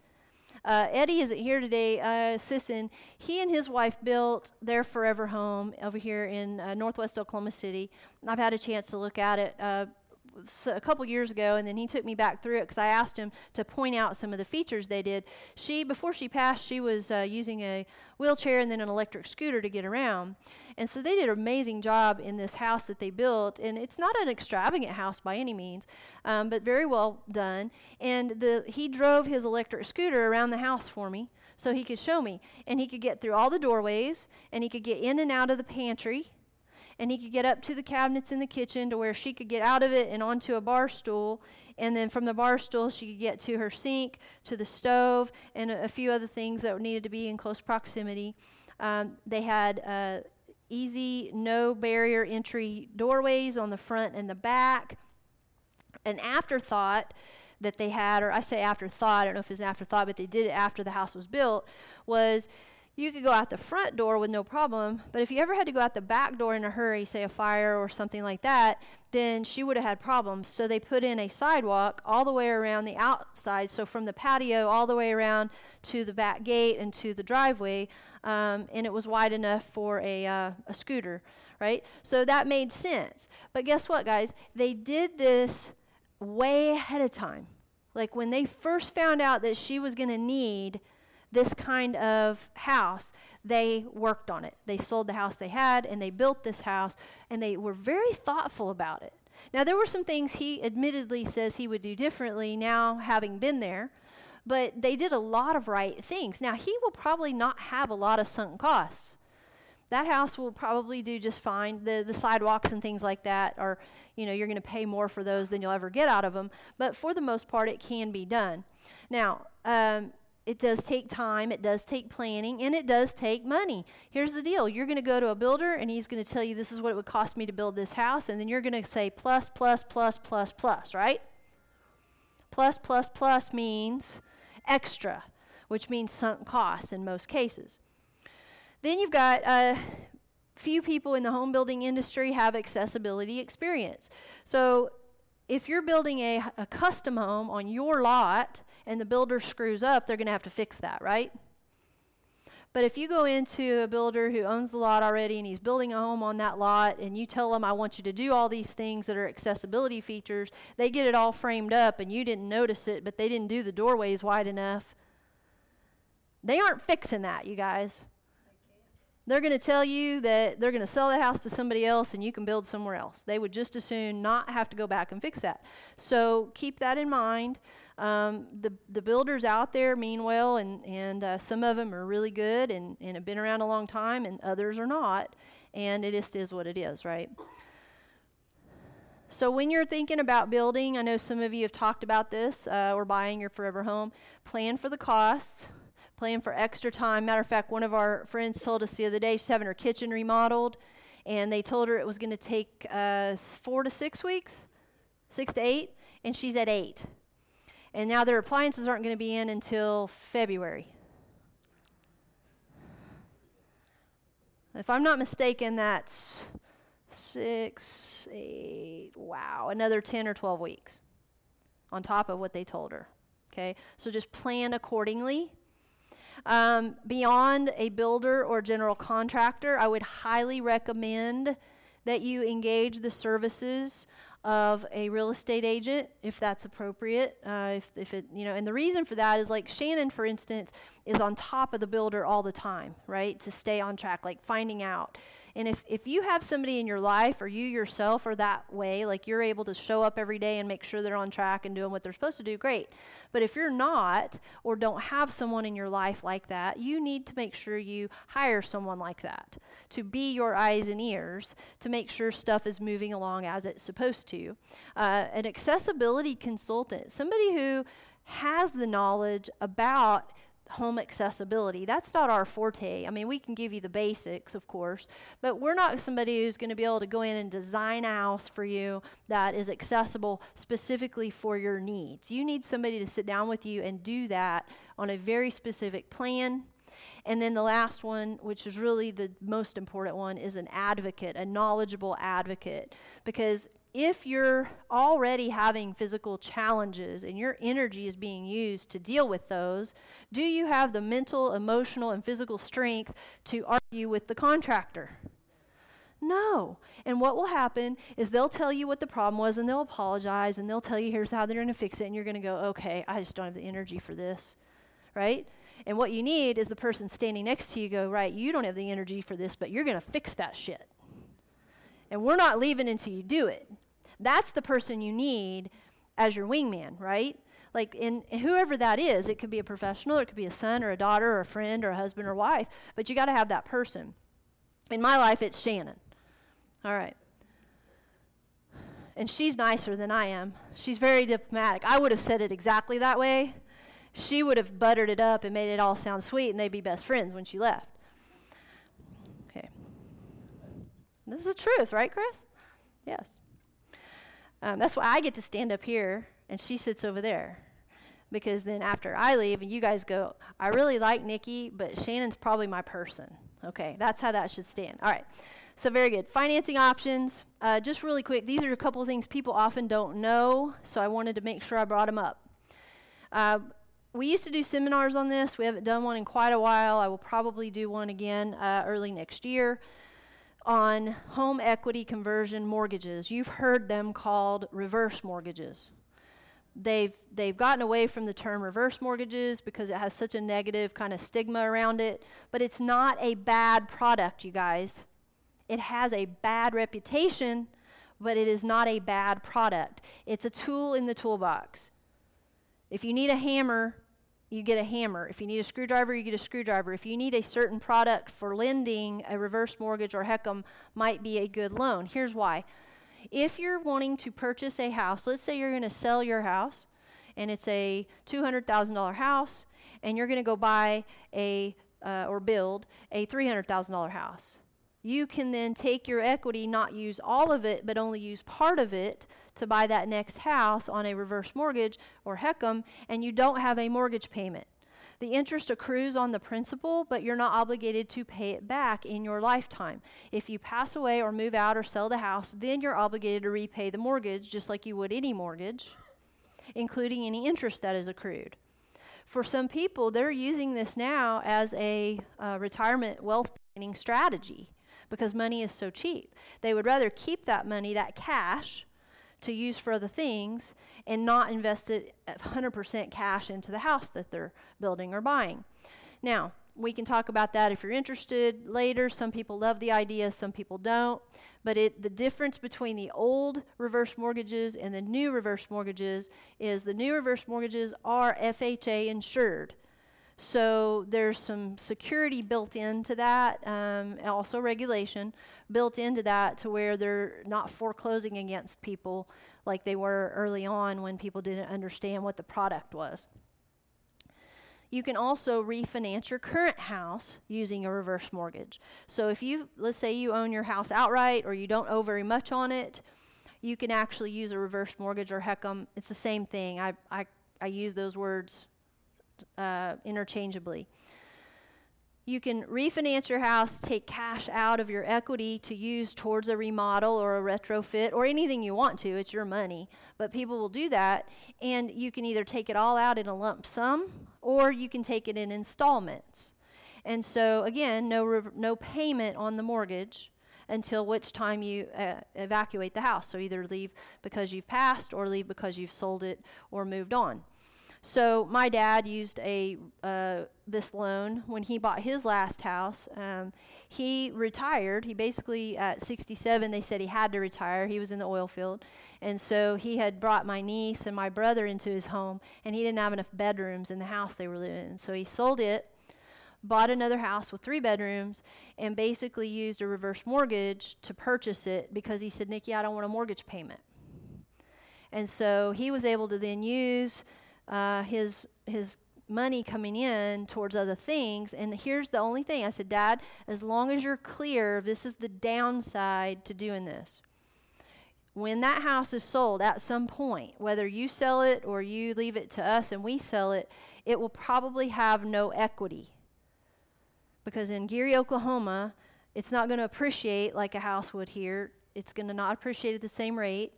A: uh, Eddie isn't here today. Uh, Sisson, he and his wife built their forever home over here in uh, northwest Oklahoma City. I've had a chance to look at it uh, a couple years ago, and then he took me back through it because I asked him to point out some of the features they did. She, before she passed, she was uh, using a wheelchair and then an electric scooter to get around. And so they did an amazing job in this house that they built. And it's not an extravagant house by any means, um, but very well done. And the, he drove his electric scooter around the house for me so he could show me. And he could get through all the doorways, and he could get in and out of the pantry and he could get up to the cabinets in the kitchen to where she could get out of it and onto a bar stool. And then from the bar stool, she could get to her sink, to the stove, and a, a few other things that needed to be in close proximity. Um, they had uh, easy, no barrier entry doorways on the front and the back. An afterthought that they had, or I say afterthought, I don't know if it's an afterthought, but they did it after the house was built, was you could go out the front door with no problem, but if you ever had to go out the back door in a hurry, say a fire or something like that, then she would have had problems. So they put in a sidewalk all the way around the outside, so from the patio all the way around to the back gate and to the driveway, um, and it was wide enough for a, uh, a scooter, right? So that made sense. But guess what, guys? They did this way ahead of time. Like when they first found out that she was going to need this kind of house, they worked on it. They sold the house they had and they built this house and they were very thoughtful about it. Now, there were some things he admittedly says he would do differently now, having been there, but they did a lot of right things. Now, he will probably not have a lot of sunk costs. That house will probably do just fine. The, the sidewalks and things like that are, you know, you're going to pay more for those than you'll ever get out of them. But for the most part, it can be done. Now, um, it does take time, it does take planning, and it does take money. Here's the deal you're going to go to a builder, and he's going to tell you this is what it would cost me to build this house, and then you're going to say plus, plus, plus, plus, plus, right? Plus, plus, plus means extra, which means sunk costs in most cases. Then you've got a uh, few people in the home building industry have accessibility experience. So if you're building a, a custom home on your lot, and the builder screws up, they're going to have to fix that, right? But if you go into a builder who owns the lot already and he's building a home on that lot and you tell them, I want you to do all these things that are accessibility features, they get it all framed up and you didn't notice it, but they didn't do the doorways wide enough. They aren't fixing that, you guys. They're going to tell you that they're going to sell that house to somebody else and you can build somewhere else. They would just as soon not have to go back and fix that. So keep that in mind. Um, the, the builders out there mean well, and, and uh, some of them are really good and, and have been around a long time, and others are not. And it just is what it is, right? So, when you're thinking about building, I know some of you have talked about this uh, or buying your forever home, plan for the costs plan for extra time. Matter of fact, one of our friends told us the other day she's having her kitchen remodeled, and they told her it was going to take uh, four to six weeks, six to eight, and she's at eight. And now their appliances aren't going to be in until February. If I'm not mistaken, that's six, eight, wow, another 10 or 12 weeks on top of what they told her. Okay, so just plan accordingly. Um, beyond a builder or general contractor, I would highly recommend that you engage the services of a real estate agent if that's appropriate. Uh, if, if it, you know, and the reason for that is like Shannon, for instance, is on top of the builder all the time, right? To stay on track, like finding out and if, if you have somebody in your life or you yourself are that way, like you're able to show up every day and make sure they're on track and doing what they're supposed to do, great. But if you're not or don't have someone in your life like that, you need to make sure you hire someone like that to be your eyes and ears to make sure stuff is moving along as it's supposed to. Uh, an accessibility consultant, somebody who has the knowledge about home accessibility. That's not our forte. I mean, we can give you the basics, of course, but we're not somebody who's going to be able to go in and design a house for you that is accessible specifically for your needs. You need somebody to sit down with you and do that on a very specific plan. And then the last one, which is really the most important one, is an advocate, a knowledgeable advocate. Because if you're already having physical challenges and your energy is being used to deal with those, do you have the mental, emotional, and physical strength to argue with the contractor? No. And what will happen is they'll tell you what the problem was and they'll apologize and they'll tell you here's how they're going to fix it and you're going to go, okay, I just don't have the energy for this. Right? And what you need is the person standing next to you go, right, you don't have the energy for this, but you're going to fix that shit. And we're not leaving until you do it. That's the person you need as your wingman, right? Like in whoever that is, it could be a professional, it could be a son or a daughter or a friend or a husband or wife, but you got to have that person. In my life, it's Shannon. All right. And she's nicer than I am. She's very diplomatic. I would have said it exactly that way. She would have buttered it up and made it all sound sweet, and they'd be best friends when she left. Okay. This is the truth, right, Chris? Yes. Um, that's why I get to stand up here and she sits over there. Because then after I leave and you guys go, I really like Nikki, but Shannon's probably my person. Okay, that's how that should stand. All right, so very good. Financing options. Uh, just really quick, these are a couple of things people often don't know, so I wanted to make sure I brought them up. Uh, we used to do seminars on this. We haven't done one in quite a while. I will probably do one again uh, early next year on home equity conversion mortgages. You've heard them called reverse mortgages. They've, they've gotten away from the term reverse mortgages because it has such a negative kind of stigma around it, but it's not a bad product, you guys. It has a bad reputation, but it is not a bad product. It's a tool in the toolbox. If you need a hammer, you get a hammer. If you need a screwdriver, you get a screwdriver. If you need a certain product for lending, a reverse mortgage or HECM might be a good loan. Here's why. If you're wanting to purchase a house, let's say you're going to sell your house and it's a $200,000 house and you're going to go buy a uh, or build a $300,000 house. You can then take your equity, not use all of it, but only use part of it to buy that next house on a reverse mortgage or HECM, and you don't have a mortgage payment. The interest accrues on the principal, but you're not obligated to pay it back in your lifetime. If you pass away or move out or sell the house, then you're obligated to repay the mortgage just like you would any mortgage, including any interest that is accrued. For some people, they're using this now as a uh, retirement wealth planning strategy because money is so cheap. They would rather keep that money, that cash, to use for other things and not invest it 100% cash into the house that they're building or buying. Now, we can talk about that if you're interested later. Some people love the idea, some people don't. But it, the difference between the old reverse mortgages and the new reverse mortgages is the new reverse mortgages are FHA insured. So there's some security built into that, um, also regulation built into that to where they're not foreclosing against people like they were early on when people didn't understand what the product was. You can also refinance your current house using a reverse mortgage. So if you, let's say you own your house outright or you don't owe very much on it, you can actually use a reverse mortgage or HECM. It's the same thing. I, I, I use those words uh, interchangeably. You can refinance your house, take cash out of your equity to use towards a remodel or a retrofit or anything you want to. It's your money. But people will do that. And you can either take it all out in a lump sum or you can take it in installments. And so, again, no, re- no payment on the mortgage until which time you uh, evacuate the house. So either leave because you've passed or leave because you've sold it or moved on. So my dad used a uh, this loan when he bought his last house. Um, he retired. He basically at 67 they said he had to retire. He was in the oil field, and so he had brought my niece and my brother into his home, and he didn't have enough bedrooms in the house they were living in. So he sold it, bought another house with three bedrooms, and basically used a reverse mortgage to purchase it because he said, Nikki, I don't want a mortgage payment. And so he was able to then use uh, his his money coming in towards other things. And here's the only thing I said, Dad, as long as you're clear, this is the downside to doing this. When that house is sold at some point, whether you sell it or you leave it to us and we sell it, it will probably have no equity. Because in Geary, Oklahoma, it's not going to appreciate like a house would here. It's going to not appreciate at the same rate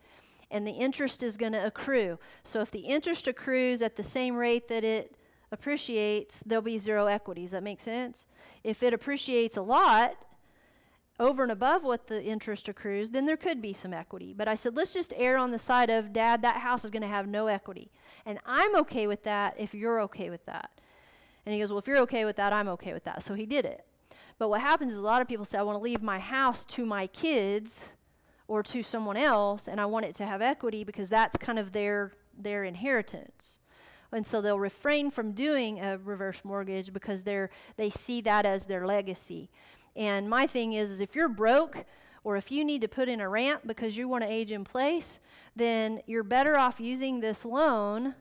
A: and the interest is going to accrue. So if the interest accrues at the same rate that it appreciates, there'll be zero equity. Does that make sense? If it appreciates a lot, over and above what the interest accrues, then there could be some equity. But I said, let's just err on the side of, Dad, that house is going to have no equity. And I'm okay with that if you're okay with that. And he goes, Well, if you're okay with that, I'm okay with that. So he did it. But what happens is a lot of people say, I want to leave my house to my kids or to someone else and I want it to have equity because that's kind of their their inheritance. And so they'll refrain from doing a reverse mortgage because they're they see that as their legacy. And my thing is, is if you're broke or if you need to put in a ramp because you want to age in place, then you're better off using this loan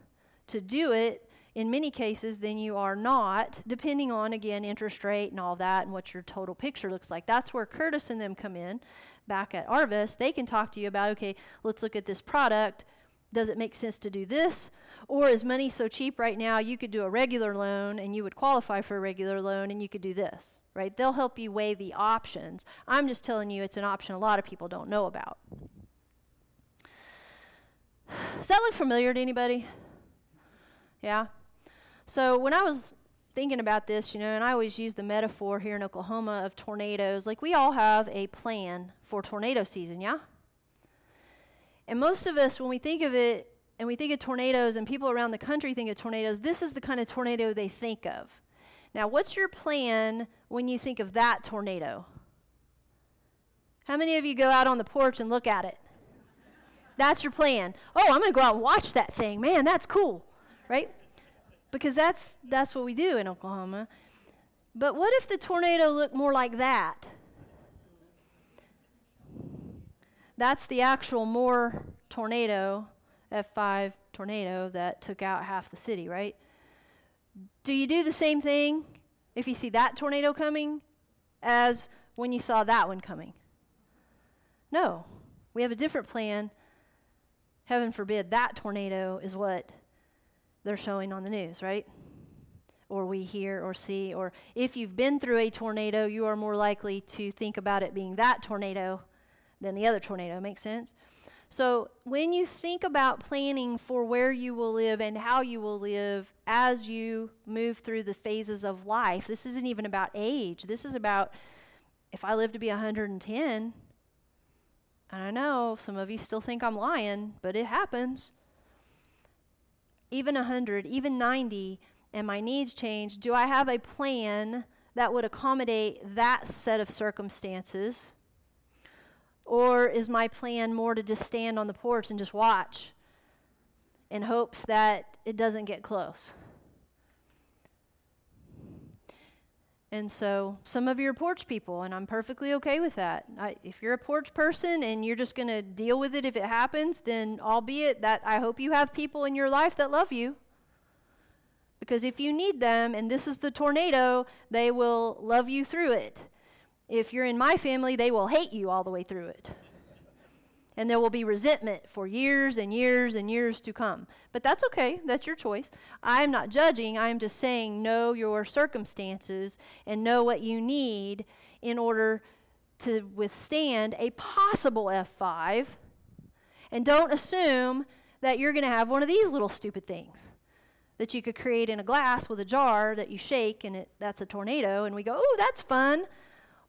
A: to do it in many cases than you are not, depending on, again, interest rate and all that and what your total picture looks like. That's where Curtis and them come in back at Arvis. They can talk to you about, okay, let's look at this product. Does it make sense to do this? Or is money so cheap right now you could do a regular loan and you would qualify for a regular loan and you could do this, right? They'll help you weigh the options. I'm just telling you it's an option a lot of people don't know about. Does that look familiar to anybody? Yeah? So when I was thinking about this, you know, and I always use the metaphor here in Oklahoma of tornadoes, like we all have a plan for tornado season, yeah? And most of us, when we think of it, and we think of tornadoes, and people around the country think of tornadoes, this is the kind of tornado they think of. Now, what's your plan when you think of that tornado? How many of you go out on the porch and look at it? That's your plan. Oh, I'm going to go out and watch that thing. Man, that's cool, right? Because that's that's what we do in Oklahoma. But what if the tornado looked more like that? That's the actual Moore tornado, F5 tornado that took out half the city, right? Do you do the same thing if you see that tornado coming as when you saw that one coming? No. We have a different plan. Heaven forbid that tornado is what they're showing on the news, right? Or we hear or see. Or if you've been through a tornado, you are more likely to think about it being that tornado than the other tornado. Makes sense? So, when you think about planning for where you will live and how you will live as you move through the phases of life, this isn't even about age. This is about if I live to be 110, and I know some of you still think I'm lying, but it happens even 100, even 90, and my needs change, do I have a plan that would accommodate that set of circumstances? Or is my plan more to just stand on the porch and just watch in hopes that it doesn't get close? And so some of you are porch people, and I'm perfectly okay with that. I, if you're a porch person and you're just going to deal with it if it happens, then albeit that I hope you have people in your life that love you. Because if you need them and this is the tornado, they will love you through it. If you're in my family, they will hate you all the way through it. And there will be resentment for years and years and years to come. But that's okay. That's your choice. I'm not judging. I'm just saying know your circumstances and know what you need in order to withstand a possible F5. And don't assume that you're going to have one of these little stupid things that you could create in a glass with a jar that you shake and it, that's a tornado. And we go, oh, that's fun.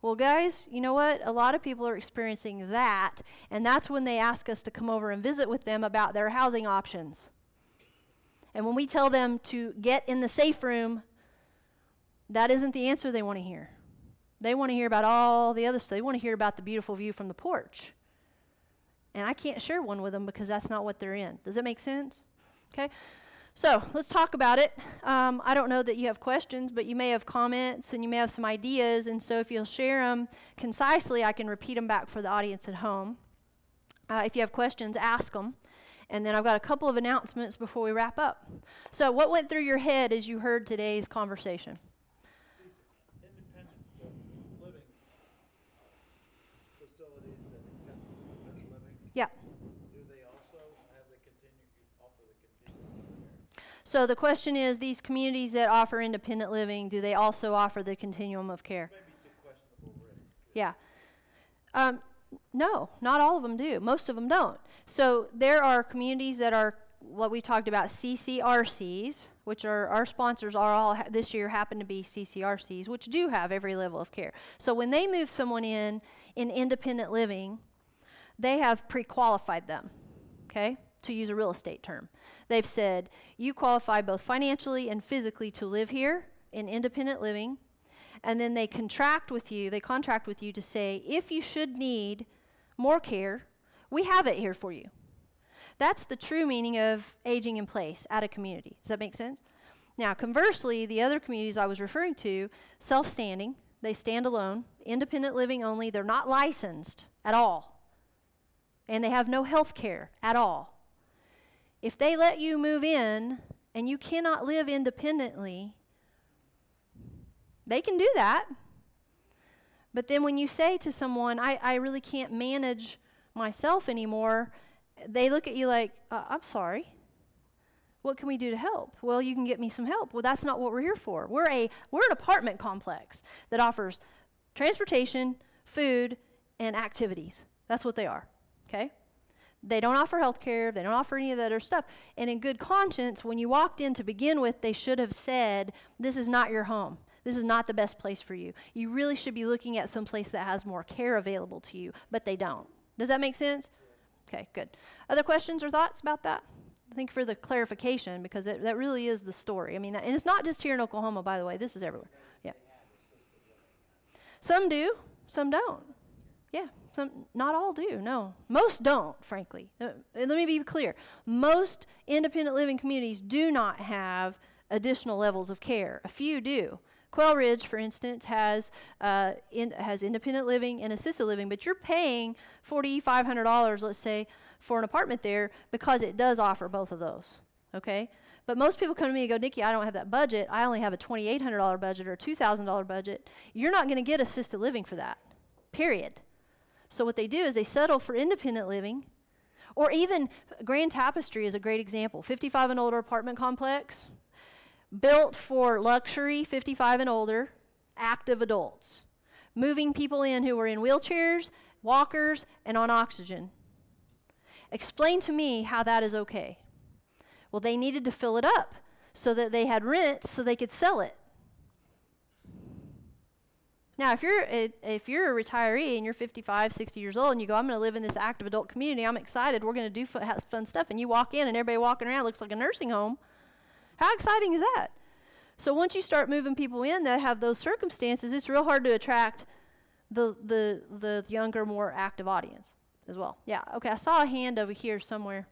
A: Well, guys, you know what? A lot of people are experiencing that, and that's when they ask us to come over and visit with them about their housing options. And when we tell them to get in the safe room, that isn't the answer they want to hear. They want to hear about all the other stuff. They want to hear about the beautiful view from the porch. And I can't share one with them because that's not what they're in. Does that make sense? Okay? So let's talk about it. Um, I don't know that you have questions, but you may have comments and you may have some ideas. And so if you'll share them concisely, I can repeat them back for the audience at home. Uh, if you have questions, ask them. And then I've got a couple of announcements before we wrap up. So, what went through your head as you heard today's conversation? So the question is these communities that offer independent living, do they also offer the continuum of care? Yeah. Um, no, not all of them do. Most of them don't. So there are communities that are what we talked about CCRCs, which are our sponsors are all ha- this year happen to be CCRCs, which do have every level of care. So when they move someone in in independent living, they have pre-qualified them. Okay? To use a real estate term. They've said, you qualify both financially and physically to live here in independent living. And then they contract with you, they contract with you to say, if you should need more care, we have it here for you. That's the true meaning of aging in place at a community. Does that make sense? Now, conversely, the other communities I was referring to, self standing, they stand alone, independent living only, they're not licensed at all. And they have no health care at all. If they let you move in and you cannot live independently, they can do that. But then when you say to someone, I, I really can't manage myself anymore, they look at you like, uh, I'm sorry. What can we do to help? Well, you can get me some help. Well, that's not what we're here for. We're a we're an apartment complex that offers transportation, food, and activities. That's what they are. Okay? They don't offer health care, they don't offer any of that other stuff. And in good conscience, when you walked in to begin with, they should have said, This is not your home. This is not the best place for you. You really should be looking at some place that has more care available to you, but they don't. Does that make sense? Okay, good. Other questions or thoughts about that? I think for the clarification, because it, that really is the story. I mean, and it's not just here in Oklahoma, by the way. This is everywhere. Yeah. Some do, some don't. Yeah. Some, not all do, no. Most don't, frankly. Uh, let me be clear. Most independent living communities do not have additional levels of care. A few do. Quail Ridge, for instance, has uh, in, has independent living and assisted living, but you're paying forty five hundred dollars, let's say, for an apartment there because it does offer both of those. Okay, but most people come to me and go, Nikki, I don't have that budget. I only have a twenty eight hundred dollar budget or a two thousand dollar budget. You're not going to get assisted living for that. Period. So what they do is they settle for independent living, or even Grand Tapestry is a great example. 55 and older apartment complex, built for luxury, 55 and older, active adults, moving people in who are in wheelchairs, walkers, and on oxygen. Explain to me how that is okay. Well, they needed to fill it up so that they had rent so they could sell it. Now, if you're a, if you're a retiree and you're 55, 60 years old, and you go, I'm going to live in this active adult community. I'm excited. We're going to do fun, fun stuff, and you walk in, and everybody walking around looks like a nursing home. How exciting is that? So once you start moving people in that have those circumstances, it's real hard to attract the the the younger, more active audience as well. Yeah. Okay. I saw a hand over here somewhere.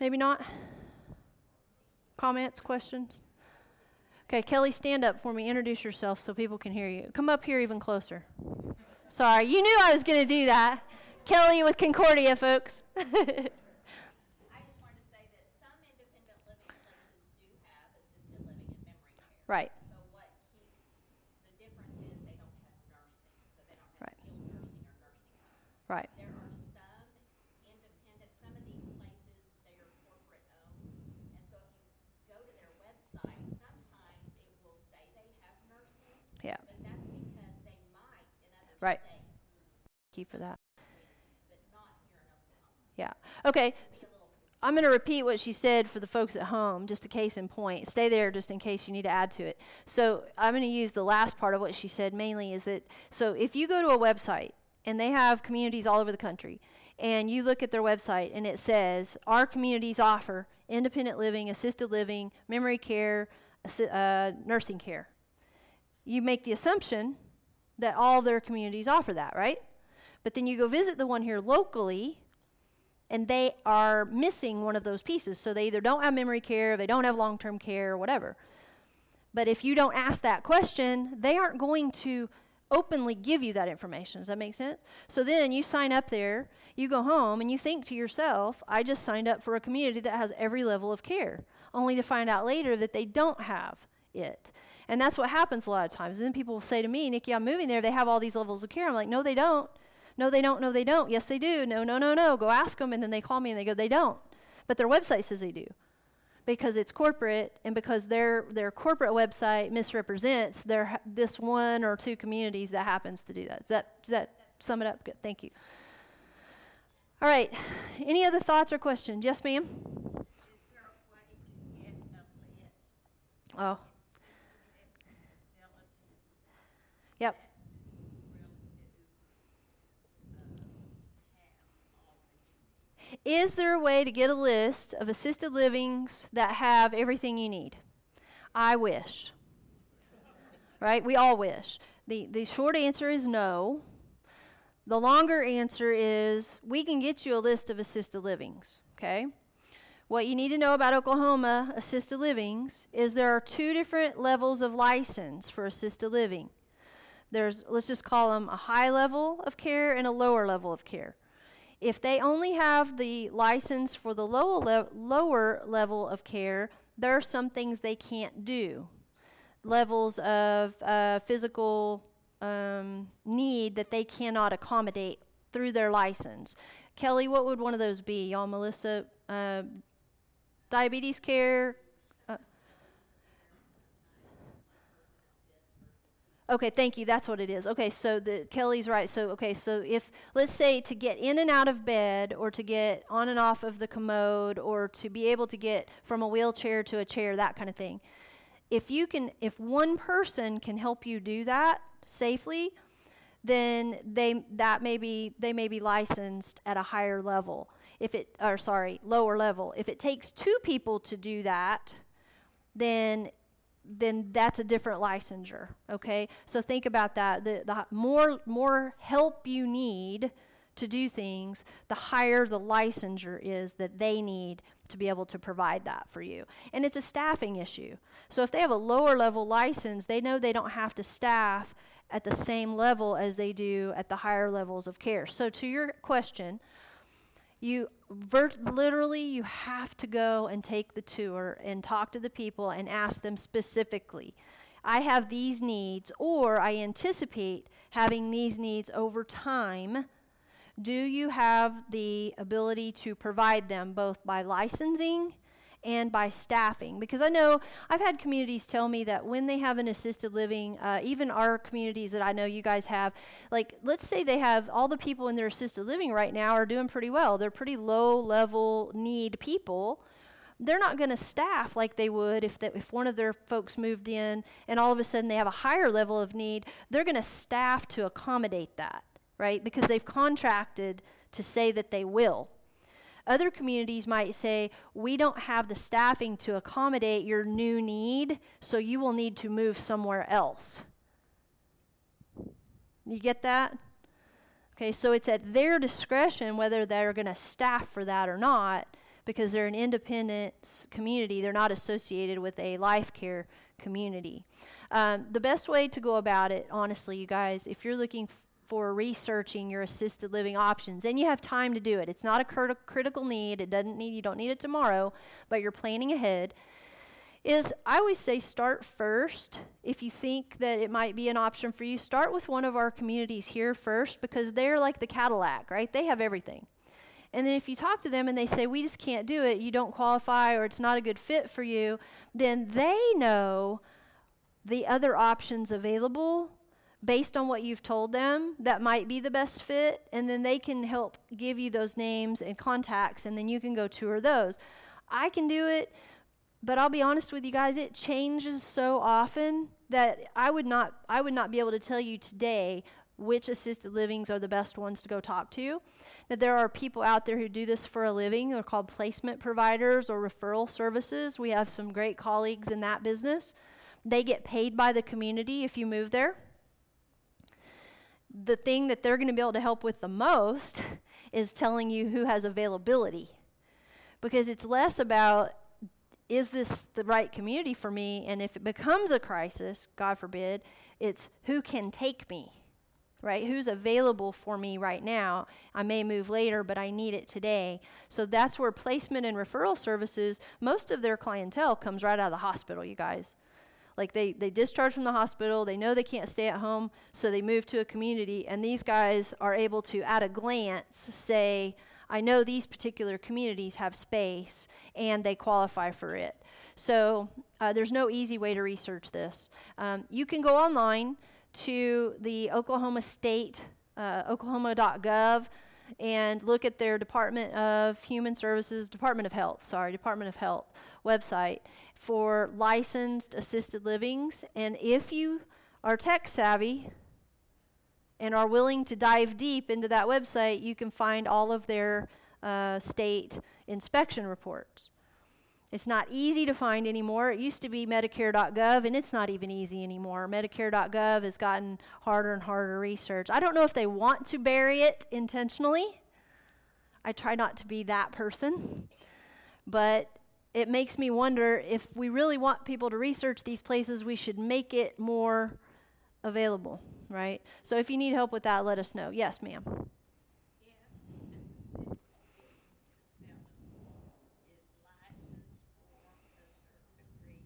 A: Maybe not. Comments, questions. Okay, Kelly, stand up for me. Introduce yourself so people can hear you. Come up here even closer. Sorry, you knew I was going to do that. Kelly with Concordia, folks. <laughs> Right.
B: But what keeps the difference is they don't have nursing, so they don't have
A: right.
B: skilled nursing or nursing.
A: Right.
B: There are
A: Right. Thank you for that. Yeah. Okay. I'm going to repeat what she said for the folks at home, just a case in point. Stay there just in case you need to add to it. So I'm going to use the last part of what she said mainly is that so if you go to a website and they have communities all over the country, and you look at their website and it says our communities offer independent living, assisted living, memory care, assi- uh, nursing care. You make the assumption that all their communities offer that, right? But then you go visit the one here locally and they are missing one of those pieces. So they either don't have memory care, they don't have long term care, or whatever. But if you don't ask that question, they aren't going to openly give you that information. Does that make sense? So then you sign up there, you go home, and you think to yourself, I just signed up for a community that has every level of care, only to find out later that they don't have it. And that's what happens a lot of times. And then people will say to me, Nikki, I'm moving there, they have all these levels of care. I'm like, no, they don't. No, they don't. No, they don't. Yes, they do. No, no, no, no. Go ask them. And then they call me and they go, they don't. But their website says they do because it's corporate and because their their corporate website misrepresents their this one or two communities that happens to do that. Does that does that sum it up? Good. Thank you. All right. Any other thoughts or questions? Yes, ma'am. Oh. Yep. Is there a way to get a list of assisted livings that have everything you need? I wish. Right? We all wish. The, the short answer is no. The longer answer is we can get you a list of assisted livings. Okay? What you need to know about Oklahoma assisted livings is there are two different levels of license for assisted living. There's, let's just call them a high level of care and a lower level of care. If they only have the license for the lower, le- lower level of care, there are some things they can't do. Levels of uh, physical um, need that they cannot accommodate through their license. Kelly, what would one of those be? Y'all, Melissa, uh, diabetes care, Okay, thank you. That's what it is. Okay, so the Kelly's right. So okay, so if let's say to get in and out of bed or to get on and off of the commode or to be able to get from a wheelchair to a chair, that kind of thing. If you can if one person can help you do that safely, then they that may be they may be licensed at a higher level. If it or sorry, lower level. If it takes two people to do that, then then that's a different licensure. Okay, so think about that. The, the more more help you need to do things, the higher the licensure is that they need to be able to provide that for you. And it's a staffing issue. So if they have a lower level license, they know they don't have to staff at the same level as they do at the higher levels of care. So to your question, you literally you have to go and take the tour and talk to the people and ask them specifically i have these needs or i anticipate having these needs over time. Do you have the ability to provide them both by licensing and by staffing. Because I know I've had communities tell me that when they have an assisted living, uh, even our communities that I know you guys have, like let's say they have all the people in their assisted living right now are doing pretty well. They're pretty low level need people they're not going to staff like they would if, the, if one of their folks moved in and all of a sudden they have a higher level of need. They're going to staff to accommodate that, right? Because they've contracted to say that they will. Other communities might say, We don't have the staffing to accommodate your new need, so you will need to move somewhere else. You get that? Okay, so it's at their discretion whether they're going to staff for that or not because they're an independent community. They're not associated with a life care community. Um, the best way to go about it, honestly, you guys, if you're looking for researching your assisted living options and you have time to do it. It's not a crit- critical need. It doesn't need you don't need it tomorrow but you're planning ahead. Is i always say start first. If you think that it might be an option for you start with one of our communities here first because they're like the cadillac right? They have everything. And then if you talk to them and they say we just can't do it. You don't qualify or it's not a good fit for you then they know the other options available based on what you've told them that might be the best fit, and then they can help give you those names and contacts, and then you can go tour those. I can do it, but I'll be honest with you guys, it changes so often that I would not I would not be able to tell you today which assisted livings are the best ones to go talk to. That there are people out there who do this for a living. They're called placement providers or referral services. We have some great colleagues in that business. They get paid by the community if you move there. The thing that they're going to be able to help with the most <laughs> is telling you who has availability. Because it's less about is this the right community for me? And if it becomes a crisis, God forbid, it's who can take me right? Who's available for me right now? I may move later, but I need it today. So that's where placement and referral services, most of their clientele comes right out of the hospital, you guys. Like they, they discharge from the hospital, they know they can't stay at home, so they move to a community, and these guys are able to, at a glance, say, I know these particular communities have space and they qualify for it. So uh, there's no easy way to research this. Um, you can go online to the Oklahoma State, uh, oklahoma.gov, and look at their Department of Human Services, Department of Health, sorry, Department of Health website for licensed assisted livings. And if you are tech savvy and are willing to dive deep into that website, you can find all of their uh, state inspection reports. It's not easy to find anymore. It used to be Medicare.gov, and it's not even easy anymore. Medicare.gov has gotten harder and harder research. I don't know if they want to bury it intentionally. I try not to be that person. But it makes me wonder if we really want people to research these places, we should make it more available, right? So if you need help with that, let us know. Yes, ma'am.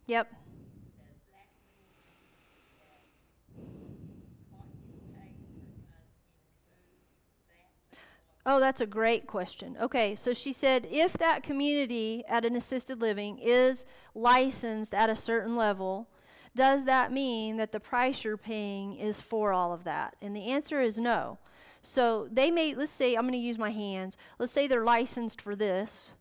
A: Yep. Oh, that's a great question. Okay, so she said if that community at an assisted living is licensed at a certain level, does that mean that the price you're paying is for all of that? And the answer is no. So they may, let's say, I'm going to use my hands. Let's say they're licensed for this,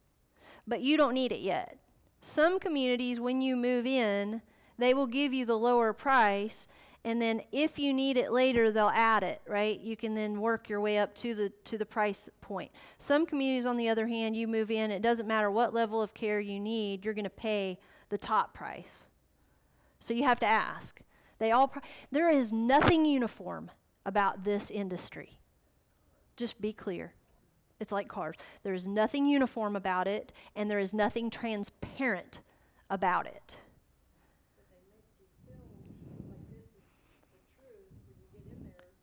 A: but you don't need it yet. Some communities, when you move in, they will give you the lower price, and then if you need it later, they'll add it, right? You can then work your way up to the to the price point. Some communities, on the other hand, you move in, it doesn't matter what level of care you need, you're going to pay the top price. So you have to ask. They all there is nothing uniform about this industry. Just be clear. It's like cars. There is nothing uniform about it, and there is nothing transparent about it.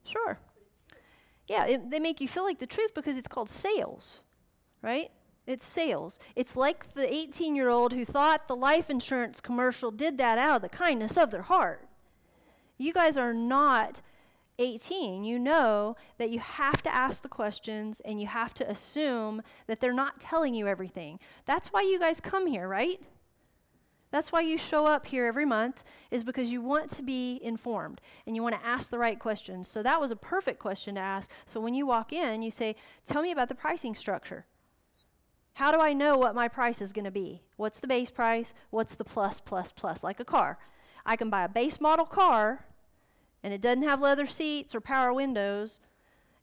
A: Sure. Yeah, it, they make you feel like the truth because it's called sales, right? It's sales. It's like the 18 year old who thought the life insurance commercial did that out of the kindness of their heart. You guys are not 18, you know that you have to ask the questions and you have to assume that they're not telling you everything. That's why you guys come here, right? That's why you show up here every month, is because you want to be informed and you want to ask the right questions. So that was a perfect question to ask. So when you walk in, you say, Tell me about the pricing structure. How do I know what my price is going to be? What's the base price? What's the plus, plus, plus? Like a car. I can buy a base model car and it doesn't have leather seats or power windows,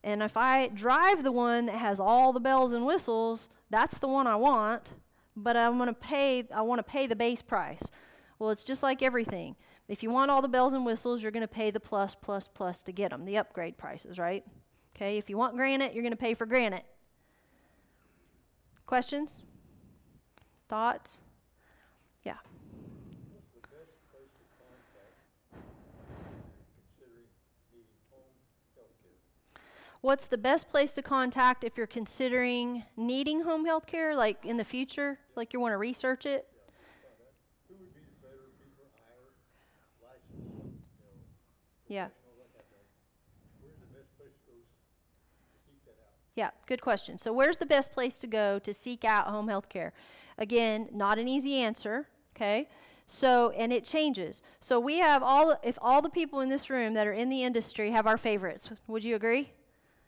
A: and if I drive the one that has all the bells and whistles, that's the one I want, but I'm going to pay I want to pay the base price. Well, it's just like everything. If you want all the bells and whistles, you're going to pay the plus plus plus to get them, the upgrade prices, right? Okay, if you want granite, you're going to pay for granite. Questions? Thoughts? Yeah. What's the best place to contact if you're considering needing home health care, like in the future, like you want to research it? Yeah. Yeah, good question. So, where's the best place to go to seek out home health care? Again, not an easy answer, okay? So, and it changes. So we have all, if all the people in this room that are in the industry have our favorites, would you agree?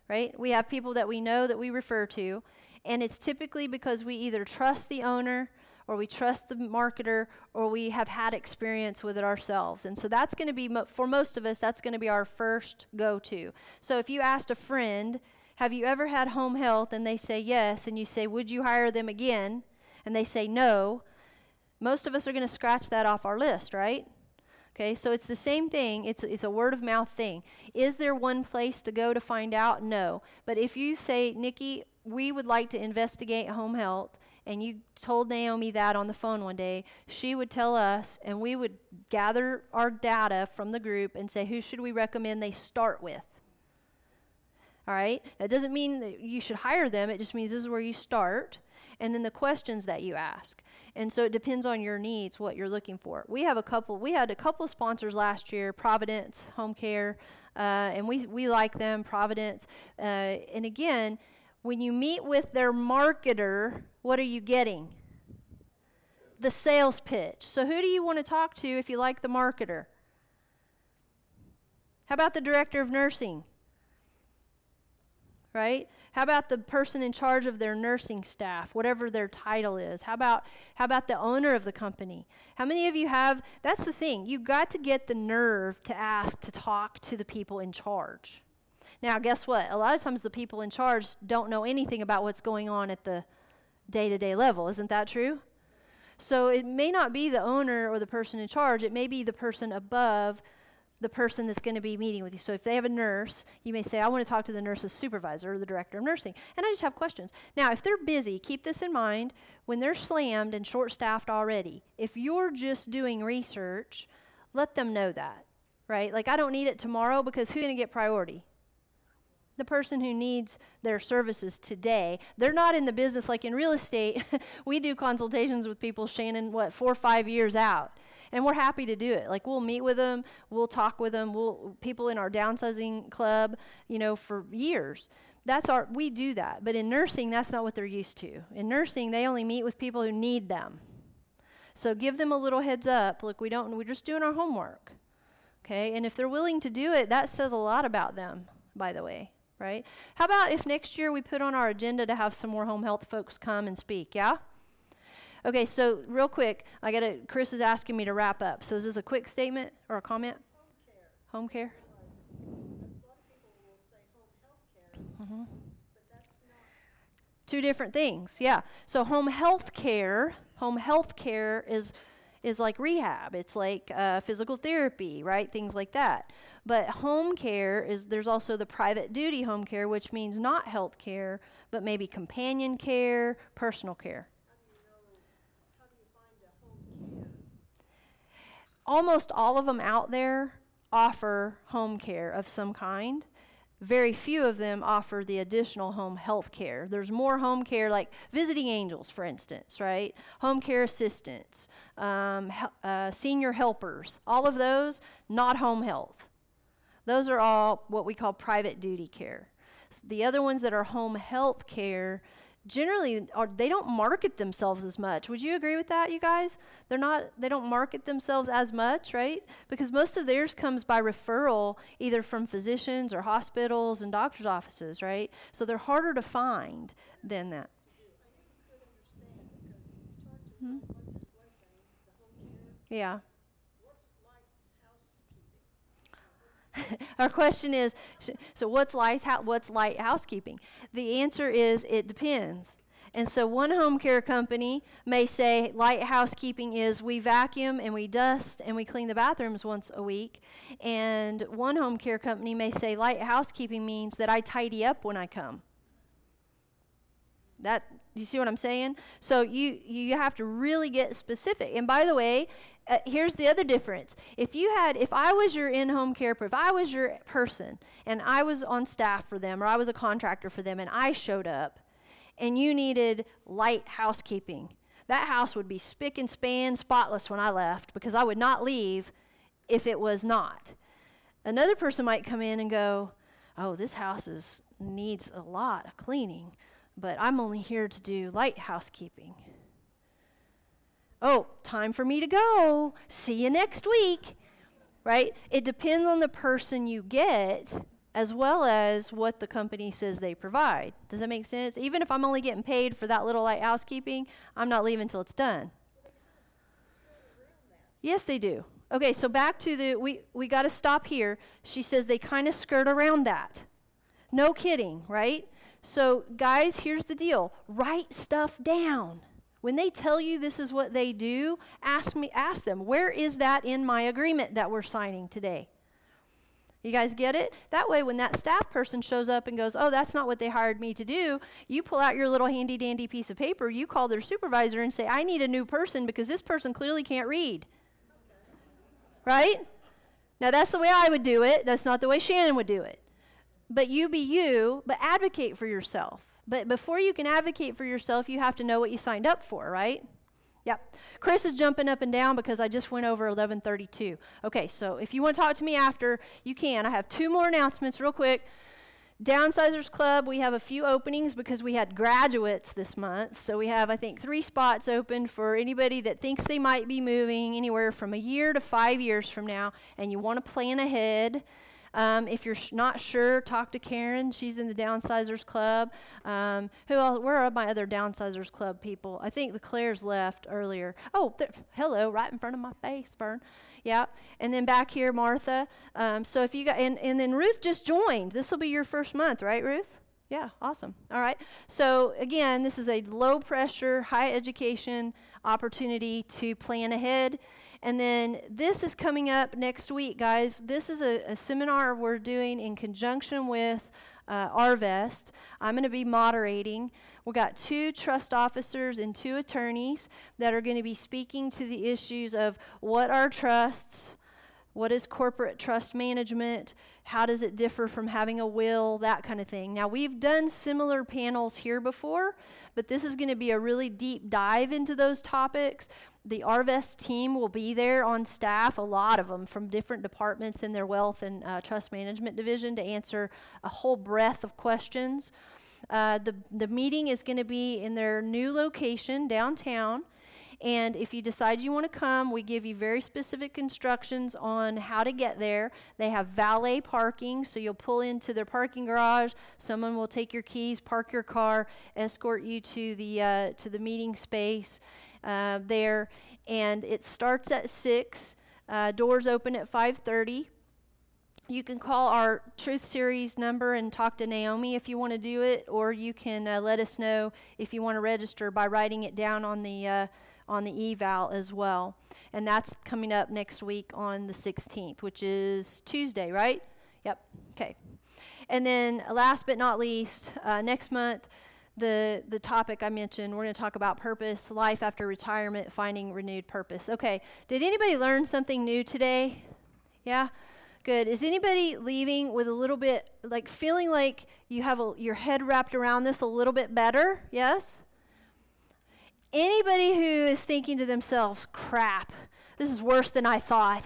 A: Right? We have people that we know that we refer to, and it's typically because we either trust the owner or we trust the marketer or we have had experience with it ourselves. And so that's going to be, for most of us, that's going to be our first go to. So if you asked a friend, have you ever had home health? And they say yes, and you say, would you hire them again? And they say no. Most of us are going to scratch that off our list, right? Okay, so it's the same thing. It's, it's a word of mouth thing. Is there one place to go to find out? No. But if you say, Nikki, we would like to investigate home health, and you told Naomi that on the phone one day, she would tell us, and we would gather our data from the group and say, who should we recommend they start with? All right? That doesn't mean that you should hire them, it just means this is where you start and then the questions that you ask. And so it depends on your needs, what you're looking for. We have a couple, we had a couple of sponsors last year Providence Home Care, uh, and we, we like them, Providence. Uh, and again, when you meet with their marketer, what are you getting? The sales pitch. So, who do you want to talk to if you like the marketer? How about the director of nursing? Right? How about the person in charge of their nursing staff, whatever their title is? How about how about the owner of the company? How many of you have that's the thing. You've got to get the nerve to ask to talk to the people in charge. Now, guess what? A lot of times the people in charge don't know anything about what's going on at the day to day level. Isn't that true? So it may not be the owner or the person in charge, it may be the person above the person that's going to be meeting with you. So if they have a nurse, you may say, I want to talk to the nurse's supervisor or the director of nursing. And I just have questions. Now, if they're busy, keep this in mind. When they're slammed and short staffed already, if you're just doing research, let them know that, right? Like, I don't need it tomorrow because who's going to get priority? The person who needs their services today. They're not in the business like in real estate. <laughs> we do consultations with people, Shannon, what, four or five years out. And we're happy to do it. Like we'll meet with them, we'll talk with them, we'll people in our downsizing club, you know, for years. That's our we do that. But in nursing, that's not what they're used to. In nursing, they only meet with people who need them. So give them a little heads up. Look, we don't we're just doing our homework. Okay? And if they're willing to do it, that says a lot about them, by the way right? How about if next year we put on our agenda to have some more home health folks come and speak, yeah? Okay, so real quick, I got to Chris is asking me to wrap up. So is this a quick statement or a comment? Home care. Home care? Mm-hmm. Two different things, yeah. So home health care, home health care is is like rehab. It's like uh, physical therapy, right? Things like that. But home care is there's also the private duty home care, which means not health care, but maybe companion care, personal care. Almost all of them out there offer home care of some kind very few of them offer the additional home health care. There's more home care, like visiting angels, for instance, right? Home care assistants, um, uh, senior helpers, all of those, not home health. Those are all what we call private duty care. The other ones that are home health care generally are they don't market themselves as much. Would you agree with that, you guys? They're not they don't market themselves as much, right? Because most of theirs comes by referral either from physicians or hospitals and doctors' offices, right? So they're harder to find than that. Hmm? Yeah. <laughs> Our question is so what's light, what's light housekeeping? The answer is it depends. And so one home care company may say light housekeeping is we vacuum and we dust and we clean the bathrooms once a week. And one home care company may say light housekeeping means that I tidy up when I come. That you see what I'm saying? So you you have to really get specific. And by the way, uh, here's the other difference. If you had, if I was your in-home care, if I was your person, and I was on staff for them, or I was a contractor for them, and I showed up, and you needed light housekeeping, that house would be spick and span, spotless when I left, because I would not leave if it was not. Another person might come in and go, "Oh, this house is needs a lot of cleaning, but I'm only here to do light housekeeping." Oh, time for me to go. See you next week. Right? It depends on the person you get as well as what the company says they provide. Does that make sense? Even if I'm only getting paid for that little light housekeeping, I'm not leaving until it's done. Yes, they do. Okay, so back to the we we got to stop here. She says they kind of skirt around that. No kidding, right? So guys, here's the deal. Write stuff down. When they tell you this is what they do, ask me ask them, where is that in my agreement that we're signing today? You guys get it? That way, when that staff person shows up and goes, Oh, that's not what they hired me to do, you pull out your little handy dandy piece of paper, you call their supervisor and say, I need a new person because this person clearly can't read. Right? Now, that's the way I would do it. That's not the way Shannon would do it. But you be you, but advocate for yourself. But before you can advocate for yourself, you have to know what you signed up for, right? Yep. Chris is jumping up and down because I just went over 1132. Okay, so if you want to talk to me after, you can. I have two more announcements real quick. Downsizers Club, we have a few openings because we had graduates this month. So we have, I think, three spots open for anybody that thinks they might be moving anywhere from a year to five years from now and you want to plan ahead. Um, if you're sh- not sure, talk to Karen. She's in the Downsizers Club. Um, who else? Where are my other Downsizers Club people? I think the Claire's left earlier. Oh, hello, right in front of my face, Vern. Yeah. And then back here, Martha. Um, so if you got, and, and then Ruth just joined. This will be your first month, right, Ruth? Yeah, awesome. All right. So, again, this is a low pressure, high education opportunity to plan ahead and then this is coming up next week, guys. This is a, a seminar we're doing in conjunction with uh, Arvest. I'm going to be moderating. We've got two trust officers and two attorneys that are going to be speaking to the issues of what are trusts, what is corporate trust management, how does it differ from having a will, that kind of thing. Now, we've done similar panels here before, but this is going to be a really deep dive into those topics the Arvest team will be there on staff, a lot of them from different departments in their wealth and uh, trust management division to answer a whole breadth of questions. Uh, the, the meeting is going to be in their new location downtown. And if you decide you want to come, we give you very specific instructions on how to get there. They have valet parking, so you'll pull into their parking garage. Someone will take your keys, park your car, escort you to the uh, to the meeting space uh, there, and it starts at six. Uh, doors open at 5:30. You can call our Truth Series number and talk to Naomi if you want to do it, or you can uh, let us know if you want to register by writing it down on the uh, on the eval as well. And that's coming up next week on the 16th, which is Tuesday, right? Yep. Okay. And then, last but not least, uh, next month the the topic I mentioned. We're going to talk about purpose, life after retirement, finding renewed purpose. Okay. Did anybody learn something new today? Yeah. Good. Is anybody leaving with a little bit like feeling like you have a, your head wrapped around this a little bit better? Yes. Anybody who is thinking to themselves, "Crap, this is worse than I thought."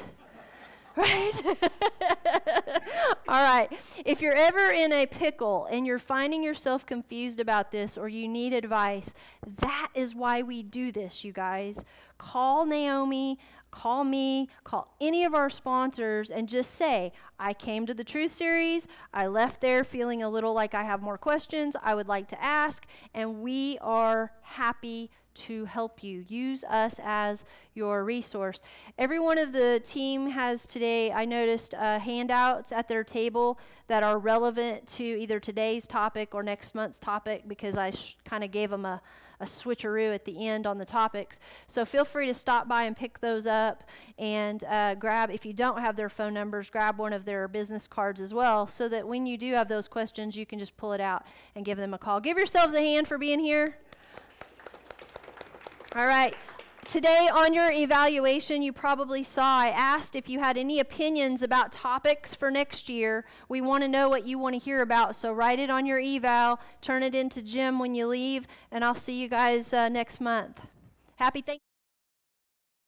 A: Right? <laughs> All right. If you're ever in a pickle and you're finding yourself confused about this or you need advice, that is why we do this, you guys. Call Naomi, call me, call any of our sponsors, and just say, I came to the Truth Series. I left there feeling a little like I have more questions I would like to ask, and we are happy to help you. Use us as your resource. Every one of the team has today, I noticed, uh, handouts at their table that are relevant to either today's topic or next month's topic because I sh- kind of gave them a, a switcheroo at the end on the topics. So feel free to stop by and pick those up and uh, grab, if you don't have their phone numbers, grab one of their business cards as well so that when you do have those questions, you can just pull it out and give them a call. Give yourselves a hand for being here. All right. Today, on your evaluation, you probably saw I asked if you had any opinions about topics for next year. We want to know what you want to hear about, so write it on your eval, turn it into Jim when you leave, and I'll see you guys uh, next month. Happy Thanksgiving.